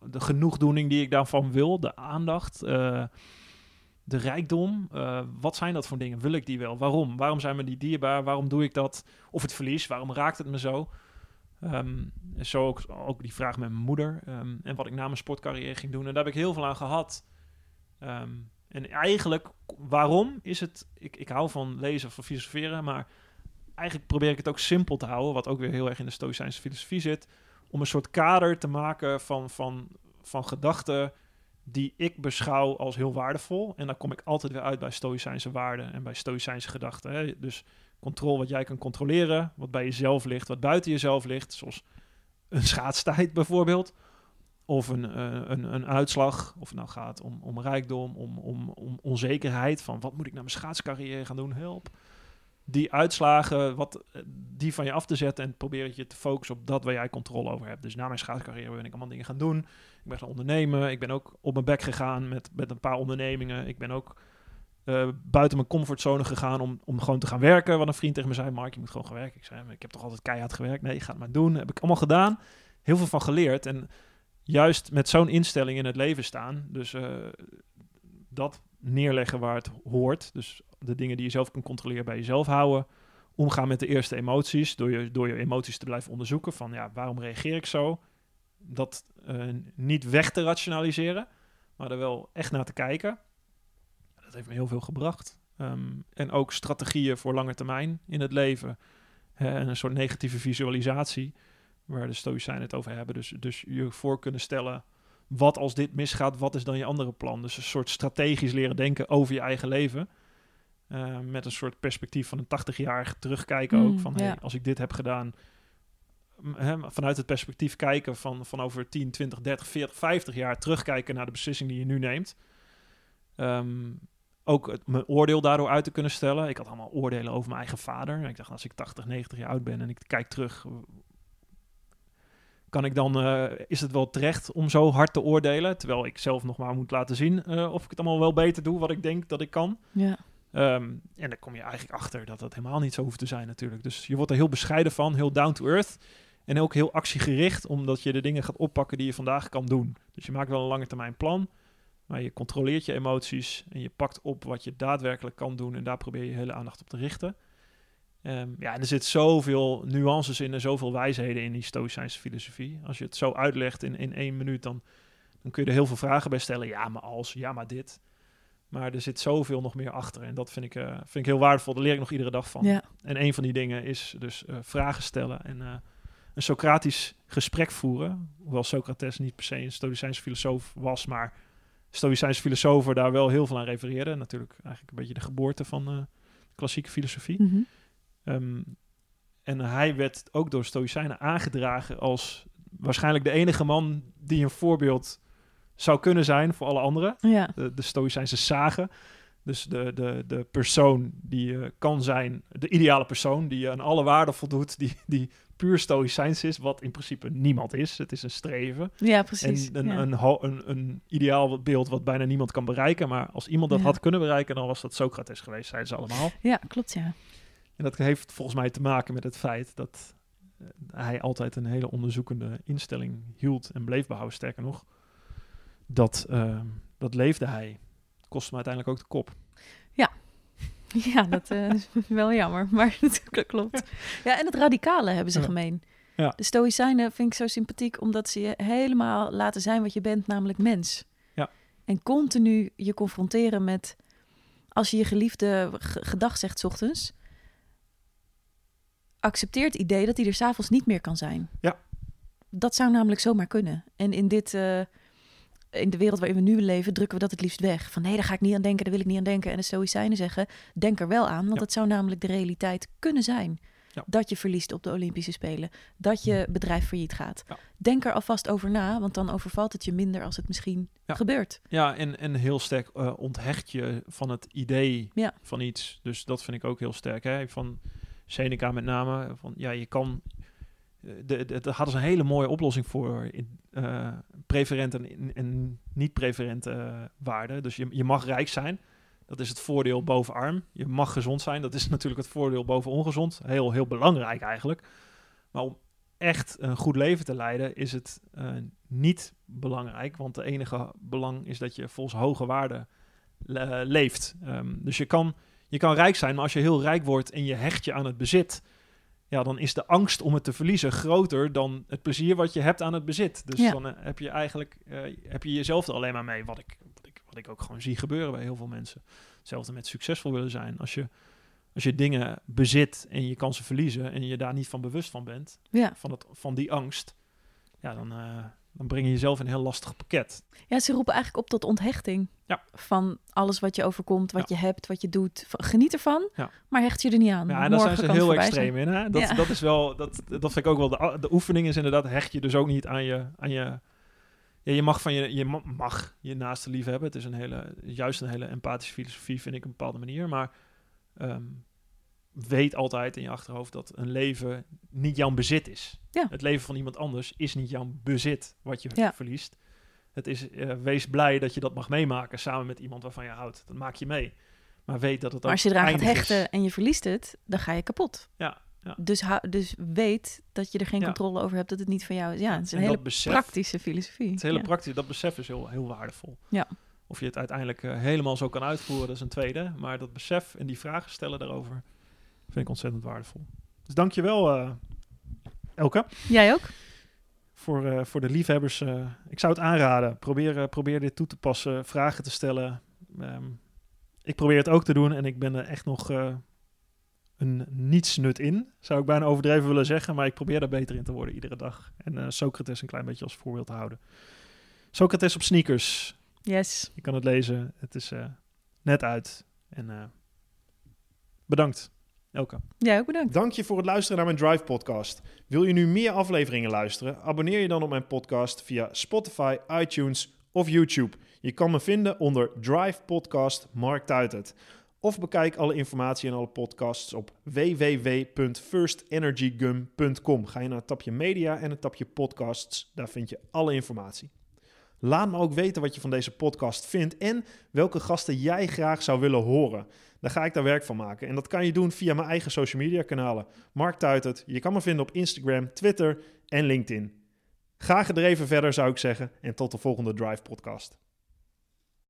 de genoegdoening die ik daarvan wil, de aandacht. de rijkdom, wat zijn dat voor dingen? Wil ik die wel? Waarom? Waarom zijn me die dierbaar? Waarom doe ik dat? Of het verlies, waarom raakt het me zo? En zo ook, die vraag met mijn moeder. ehm, en wat ik na mijn sportcarrière ging doen. En daar heb ik heel veel aan gehad. Ehm, en eigenlijk, waarom is het... Ik, ik hou van lezen, van filosoferen, maar eigenlijk probeer ik het ook simpel te houden. Wat ook weer heel erg in de Stoïcijnse filosofie zit. Om een soort kader te maken van, van, van gedachten die ik beschouw als heel waardevol. En dan kom ik altijd weer uit bij Stoïcijnse waarden en bij Stoïcijnse gedachten. Hè. Dus controle wat jij kan controleren, wat bij jezelf ligt, wat buiten jezelf ligt, zoals een schaatstijd bijvoorbeeld. Of een, eh, een, een uitslag, of het nou gaat om, om rijkdom, om, om, om onzekerheid van wat moet ik naar mijn schaatscarrière gaan doen, help. Die uitslagen, wat, eh, die van je af te zetten en probeer je te focussen op dat waar jij controle over hebt. Dus na mijn schaatscarrière ben ik allemaal dingen gaan doen. Ik ben gaan ondernemen. Ik ben ook op mijn bek gegaan met, met een paar ondernemingen. Ik ben ook eh, buiten mijn comfortzone gegaan om, om gewoon te gaan werken. Wat een vriend tegen me zei, Mark, je moet gewoon gaan werken. Ik zei, ik heb toch altijd keihard gewerkt. Nee, ga het maar doen. heb ik allemaal gedaan. Heel veel van geleerd. En juist met zo'n instelling in het leven staan. Dus eh, dat neerleggen waar het hoort. Dus de dingen die je zelf kan controleren bij jezelf houden. Omgaan met de eerste emoties. Door je, door je emoties te blijven onderzoeken. Van ja, waarom reageer ik zo? Dat eh, niet weg te rationaliseren. Maar er wel echt naar te kijken. Dat heeft me heel veel gebracht. Ehm, en ook strategieën voor lange termijn in het leven. Hè, en een soort negatieve visualisatie. waar de Stoïcijnen het over hebben. Dus, dus je voor kunnen stellen, wat als dit misgaat, wat is dan je andere plan? Dus een soort strategisch leren denken over je eigen leven. Uh, met een soort perspectief van een 80-jarige terugkijken ook. Mm, Van ja. hey, als ik dit heb gedaan, vanuit het perspectief kijken van, van over 10, 20, 30, 40, 50 jaar terugkijken naar de beslissing die je nu neemt. Ehm, ook het, mijn oordeel daardoor uit te kunnen stellen. Ik had allemaal oordelen over mijn eigen vader. En ik dacht, als ik 80, 90 jaar oud ben en ik kijk terug, kan ik dan, eh, is het wel terecht om zo hard te oordelen? Terwijl ik zelf nog maar moet laten zien eh, of ik het allemaal wel beter doe wat ik denk dat ik kan. Ja. Ehm, en dan kom je eigenlijk achter dat dat helemaal niet zo hoeft te zijn natuurlijk. Dus je wordt er heel bescheiden van, heel down to earth. En ook heel actiegericht, omdat je de dingen gaat oppakken die je vandaag kan doen. Dus je maakt wel een lange termijn plan, maar je controleert je emoties en je pakt op wat je daadwerkelijk kan doen. En daar probeer je hele aandacht op te richten. Ehm, ja, en er zit zoveel nuances in en zoveel wijsheden in die Stoïcijnse filosofie. Als je het zo uitlegt in, in één minuut, dan, dan kun je er heel veel vragen bij stellen. Ja, maar als, ja, maar dit. Maar er zit zoveel nog meer achter. En dat vind ik, eh, vind ik heel waardevol. Daar leer ik nog iedere dag van. Ja. En een van die dingen is dus eh, vragen stellen en eh, een Socratisch gesprek voeren. Hoewel Socrates niet per se een Stoïcijnse filosoof was, maar Stoïcijnse filosofen daar wel heel veel aan refereerden. Natuurlijk eigenlijk een beetje de geboorte van eh, klassieke filosofie. Mhm. Ehm, en hij werd ook door Stoïcijnen aangedragen als waarschijnlijk de enige man die een voorbeeld zou kunnen zijn voor alle anderen. ja. De, de Stoïcijnse zagen. Dus de, de, de persoon die eh, kan zijn, de ideale persoon die aan alle waarden voldoet, die, die puur Stoïcijns is, wat in principe niemand is. Het is een streven. ja, precies. En een, ja. een, een, een ideaal beeld wat bijna niemand kan bereiken. Maar als iemand dat Ja. had kunnen bereiken, dan was dat Socrates geweest, zeiden ze allemaal. ja, klopt, ja. En dat heeft volgens mij te maken met het feit dat eh, hij altijd een hele onderzoekende instelling hield en bleef behouden. Sterker nog, dat, eh, dat leefde hij. Kostte me uiteindelijk ook de kop. Ja, dat eh, is wel jammer, maar dat klopt. Ja, en het radicale hebben ze Ja. gemeen. Ja. De Stoïcijnen vind ik zo sympathiek omdat ze je helemaal laten zijn wat je bent, namelijk mens. Ja. En continu je confronteren met, als je je geliefde gedag zegt 's ochtends, accepteer het idee dat hij er s'avonds niet meer kan zijn. Ja. Dat zou namelijk zomaar kunnen. En in dit... eh, in de wereld waarin we nu leven, drukken we dat het liefst weg. Van nee, daar ga ik niet aan denken, daar wil ik niet aan denken. En de Stoïcijnen zeggen, denk er wel aan, want dat zou namelijk de realiteit kunnen zijn. Ja. Dat je verliest op de Olympische Spelen. Dat je bedrijf failliet gaat. Ja. Denk er alvast over na, want dan overvalt het je minder als het misschien Ja. gebeurt. Ja, en, en heel sterk eh, onthecht je van het idee van iets. Dus dat vind ik ook heel sterk. Hè? Van Seneca met name. Van, ja, je kan... eh, de, de, daar hadden ze een hele mooie oplossing voor. In, eh, preferente en, en niet-preferente eh, waarden. Dus je, je mag rijk zijn. Dat is het voordeel boven arm. Je mag gezond zijn. Dat is natuurlijk het voordeel boven ongezond. Heel, heel belangrijk eigenlijk. Maar om echt een goed leven te leiden is het niet belangrijk. Want de enige belang is dat je volgens hoge waarden le- leeft. Ehm, dus je kan, je kan rijk zijn, maar als je heel rijk wordt en je hecht je aan het bezit... Ja, dan is de angst om het te verliezen groter dan het plezier wat je hebt aan het bezit. Dus Ja. dan eh, heb je eigenlijk eh, heb je jezelf er alleen maar mee. Wat ik, wat, ik, wat ik ook gewoon zie gebeuren bij heel veel mensen. Hetzelfde met succesvol willen zijn. Als je, als je dingen bezit en je kan ze verliezen en je daar niet van bewust van bent, Ja. van, het, van die angst, ja, dan, eh, dan breng je jezelf in een heel lastig pakket. ja, ze roepen eigenlijk op tot onthechting. Ja. Van alles wat je overkomt, wat je hebt, wat je doet. Geniet ervan, Ja. maar hecht je er niet aan. Ja, en daar zijn ze heel extreem in. Hè? Dat, dat is wel, dat, dat vind ik ook wel. De, de oefening is inderdaad, hecht je dus ook niet aan je. Aan je ja, je mag van je, je ma- mag je naaste lief hebben. Het is een hele, juist een hele empathische filosofie, vind ik op een bepaalde manier. Maar ehm, weet altijd in je achterhoofd dat een leven niet jouw bezit is. Ja. Het leven van iemand anders is niet jouw bezit wat je Ja. verliest. Het is, eh, wees blij dat je dat mag meemaken samen met iemand waarvan je houdt. Dat maak je mee. Maar weet dat het Maar als je eraan gaat is. hechten en je verliest het, dan ga je kapot. Ja, ja. Dus, hou- dus weet dat je er geen controle over hebt, dat het niet van jou is. Ja, het is een En hele besef, praktische filosofie. Het hele ja. praktisch, dat besef is heel, heel waardevol. Ja. Of je het uiteindelijk eh, helemaal zo kan uitvoeren, dat is een tweede. Maar dat besef en die vragen stellen daarover vind ik ontzettend waardevol. Dus dankjewel eh Elke Jij ook? voor, eh, voor de liefhebbers. eh, ik zou het aanraden. Probeer, probeer dit toe te passen, vragen te stellen. Ehm, ik probeer het ook te doen en ik ben er echt nog een nietsnut in, zou ik bijna overdreven willen zeggen. Maar ik probeer daar beter in te worden iedere dag. En Socrates een klein beetje als voorbeeld te houden. Socrates op sneakers. Yes. Je kan het lezen. Het is net uit. En bedankt, Elke. Ja, ook bedankt. Dank je voor het luisteren naar mijn Drive podcast. Wil je nu meer afleveringen luisteren? Abonneer je dan op mijn podcast via Spotify, iTunes of YouTube. Je kan me vinden onder Drive Podcast Mark Tuitert. Of bekijk alle informatie en alle podcasts op www.firstenergygum.com. Ga je naar het tapje media en het tapje podcasts. Daar vind je alle informatie. Laat me ook weten wat je van deze podcast vindt en welke gasten jij graag zou willen horen. Dan ga ik daar werk van maken. En dat kan je doen via mijn eigen social media kanalen. Mark Tuitert. Je kan me vinden op Instagram, Twitter en LinkedIn. Ga gedreven verder zou ik zeggen en tot de volgende Drive podcast.